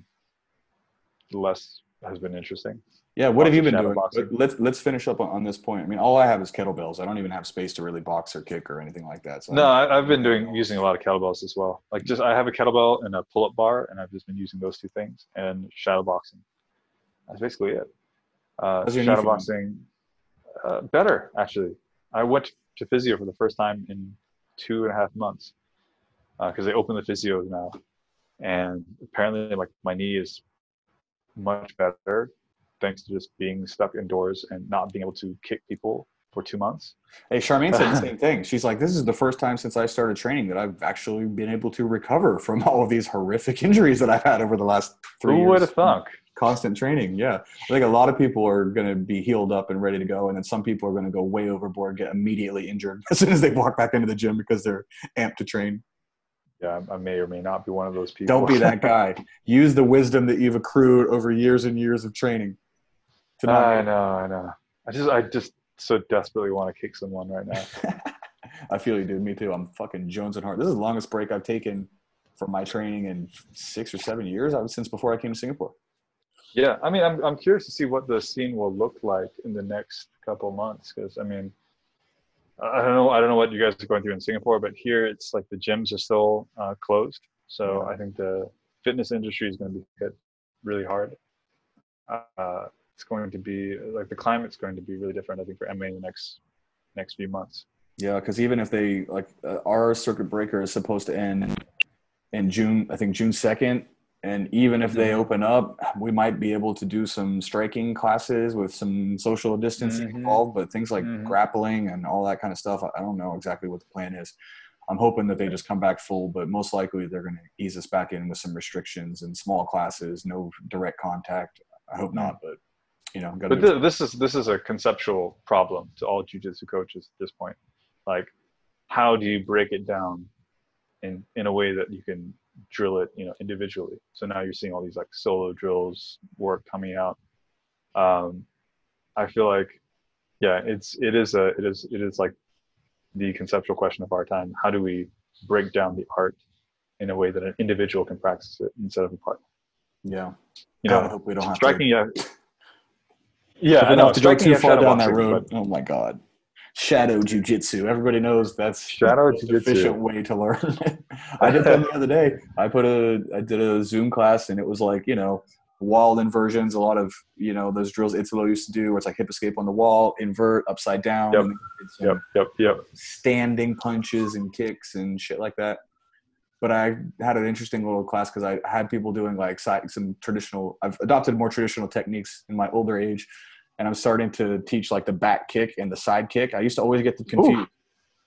less has been interesting. yeah what have you been doing boxing. let's let's finish up on, on this point i mean all i have is kettlebells i don't even have space to really box or kick or anything like that so No, I, I've been doing using a lot of kettlebells as well. Like just I have a kettlebell and a pull-up bar, and I've just been using those two things and shadow boxing. That's basically it. Uh, How's your knee shadow boxing, uh, better actually. I went to physio for the first time in two and a half months uh, because they opened the physio now, and apparently like my knee is much better thanks to just being stuck indoors and not being able to kick people for two months. Hey, Charmaine said the same thing. She's like, "This is the first time since I started training that I've actually been able to recover from all of these horrific injuries that I've had over the last three Who years." would have thunk? Constant training, yeah. I think a lot of people are going to be healed up and ready to go, and then some people are going to go way overboard, get immediately injured as soon as they walk back into the gym because they're amped to train. Yeah, I may or may not be one of those people. Don't be that guy. Use the wisdom that you've accrued over years and years of training. I know, I know. I just, I just so desperately want to kick someone right now. I feel you, dude. Me too. I'm fucking Jones and Hart. This is the longest break I've taken from my training in six or seven years. I was since before I came to Singapore. Yeah, I mean, I'm, I'm curious to see what the scene will look like in the next couple months. Because I mean, I don't know, I don't know what you guys are going through in Singapore, but here it's like the gyms are still uh, closed. So Yeah. I think the fitness industry is going to be hit really hard. Uh, it's going to be like the climate's going to be really different. I think for MA in the next next few months. Yeah, because even if they like uh, our circuit breaker is supposed to end in June, I think June second, and even if they Mhm. open up, we might be able to do some striking classes with some social distancing Mhm. involved. But things like Mhm. grappling and all that kind of stuff, I don't know exactly what the plan is. I'm hoping that they just come back full, but most likely they're going to ease us back in with some restrictions and small classes, no direct contact. I hope not, but you know, But th- this is this is a conceptual problem to all jujitsu coaches at this point. Like, how do you break it down in in a way that you can drill it, you know, individually. So now you're seeing all these like solo drills work coming out. Um, I feel like, yeah, it's it is a it is it is like the conceptual question of our time. How do we break down the art in a way that an individual can practice it instead of a partner? Yeah. You God, I hope we don't have striking. to. Yeah, yeah, I don't know. have to go too far down that road. but- Oh my god. Shadow jujitsu. Everybody knows that's Shadow the most jujitsu. efficient way to learn. I did that the other day. I put a I did a Zoom class and it was like, you know, wall inversions, a lot of, you know, those drills Italo used to do where it's like hip escape on the wall, invert, upside down, Yep. and then did some um, Yep, yep, yep. standing punches and kicks and shit like that. But I had an interesting little class because I had people doing like some traditional. I've adopted more traditional techniques in my older age, and I'm starting to teach like the back kick and the side kick. I used to always get them confused.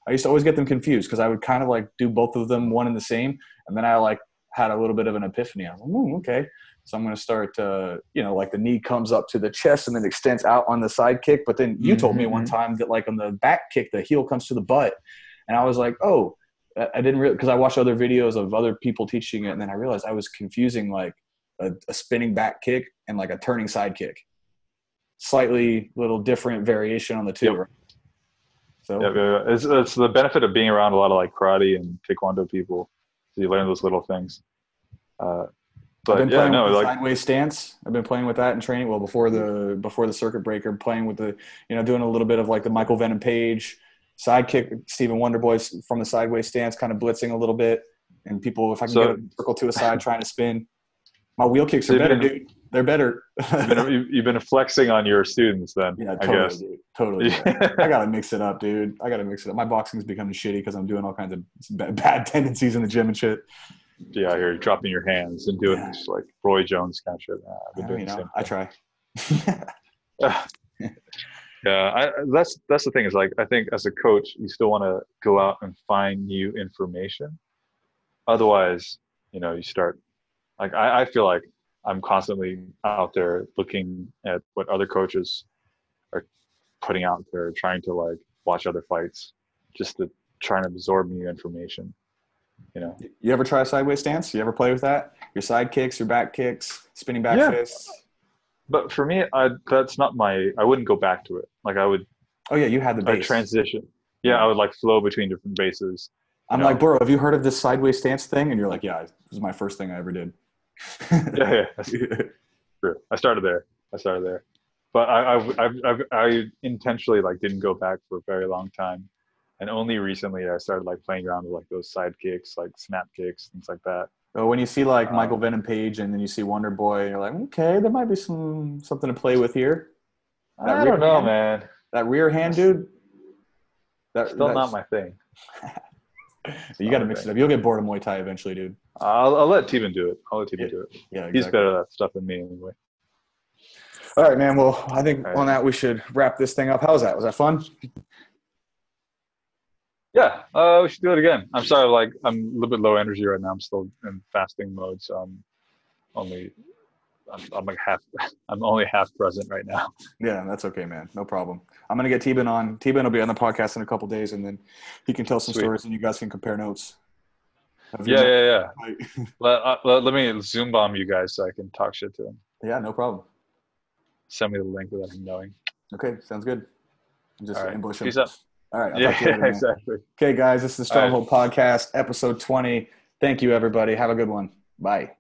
I used to always get them confused because I would kind of like do both of them one and the same, and then I like had a little bit of an epiphany. I was like, "Hmm, okay, so I'm going to start. Uh, you know, like the knee comes up to the chest and then extends out on the side kick. But then you told me one time that like on the back kick, the heel comes to the butt, and I was like, oh. I I didn't really because I watched other videos of other people teaching it, and then I realized I was confusing like a, a spinning back kick and like a turning side kick. Slightly little different variation on the two. Yep. right? So Yep, yep. It's, it's the benefit of being around a lot of like karate and taekwondo people. So you learn those little things. Uh, I've been but yeah, playing no, with the like sideways stance. I've been playing with that in training. Well, before the before the circuit breaker, playing with the you know doing a little bit of like the Michael Venom Page sidekick, Stephen Wonderboy from the sideways stance, kind of blitzing a little bit, and people if I can So- get a circle to a side trying to spin. My wheel kicks are better, dude. They're better. you've been, you- you've been flexing on your students then, yeah, I totally, guess. dude. Totally. I gotta mix it up, dude. I gotta mix it up. My boxing's becoming shitty because I'm doing all kinds of bad, bad tendencies in the gym and shit. yeah, you're dropping your hands and doing Yeah. like Roy Jones kind of shit. I've been Uh, doing you the know, same I try. Yeah, I, that's that's the thing is like I think as a coach you still want to go out and find new information. Otherwise, you know, you start like I, I feel like I'm constantly out there looking at what other coaches are putting out there, trying to like watch other fights, just to try and absorb new information. You know, You ever try a sideways stance? You ever play with that? Your side kicks, your back kicks, spinning back Yeah. fists. but for me, I that's not my. I wouldn't go back to it. Like I would Oh yeah, you had the base. transition. Yeah, I would like flow between different bases. I'm no. like, bro, have you heard of this sideways stance thing? And you're like, yeah, this is my first thing I ever did. Yeah, yeah, that's true. I started there. I started there, but I, I've, I've, I've, I intentionally like didn't go back for a very long time, and only recently I started like playing around with like those side kicks, like snap kicks, things like that. So when you see like Um, Michael Venom Page and then you see Wonder Boy, you're like, okay, there might be some something to play with here. I don't know, hand? man. That rear hand, dude. That, Still that's- not my thing. You got to mix it up. You'll get bored of Muay Thai eventually, dude. I'll, I'll let Teban do it. I'll let Teban Yeah, do it. Yeah, He's better at that stuff than me anyway. All right, man. Well, I think right. on that we should wrap this thing up. How was that? Was that fun? Yeah, uh, we should do it again. I'm sorry, like I'm a little bit low energy right now. I'm still in fasting mode, so I'm only, I'm, I'm like half, I'm only half present right now. Yeah, that's okay, man. No problem. I'm gonna get Teban on. Teban will be on the podcast in a couple days, and then he can tell some Sweet. stories, and you guys can compare notes. Your Yeah, yeah, yeah. Let, uh, let, let me Zoom bomb you guys so I can talk shit to them. yeah, no problem. Send me the link without him knowing. Okay, sounds good. Just All right. ambush him. Peace out. All right. Yeah, talk to you later, exactly. Okay, guys, this is the All right. Stronghold Podcast, episode 20. Thank you, everybody. Have a good one. Bye.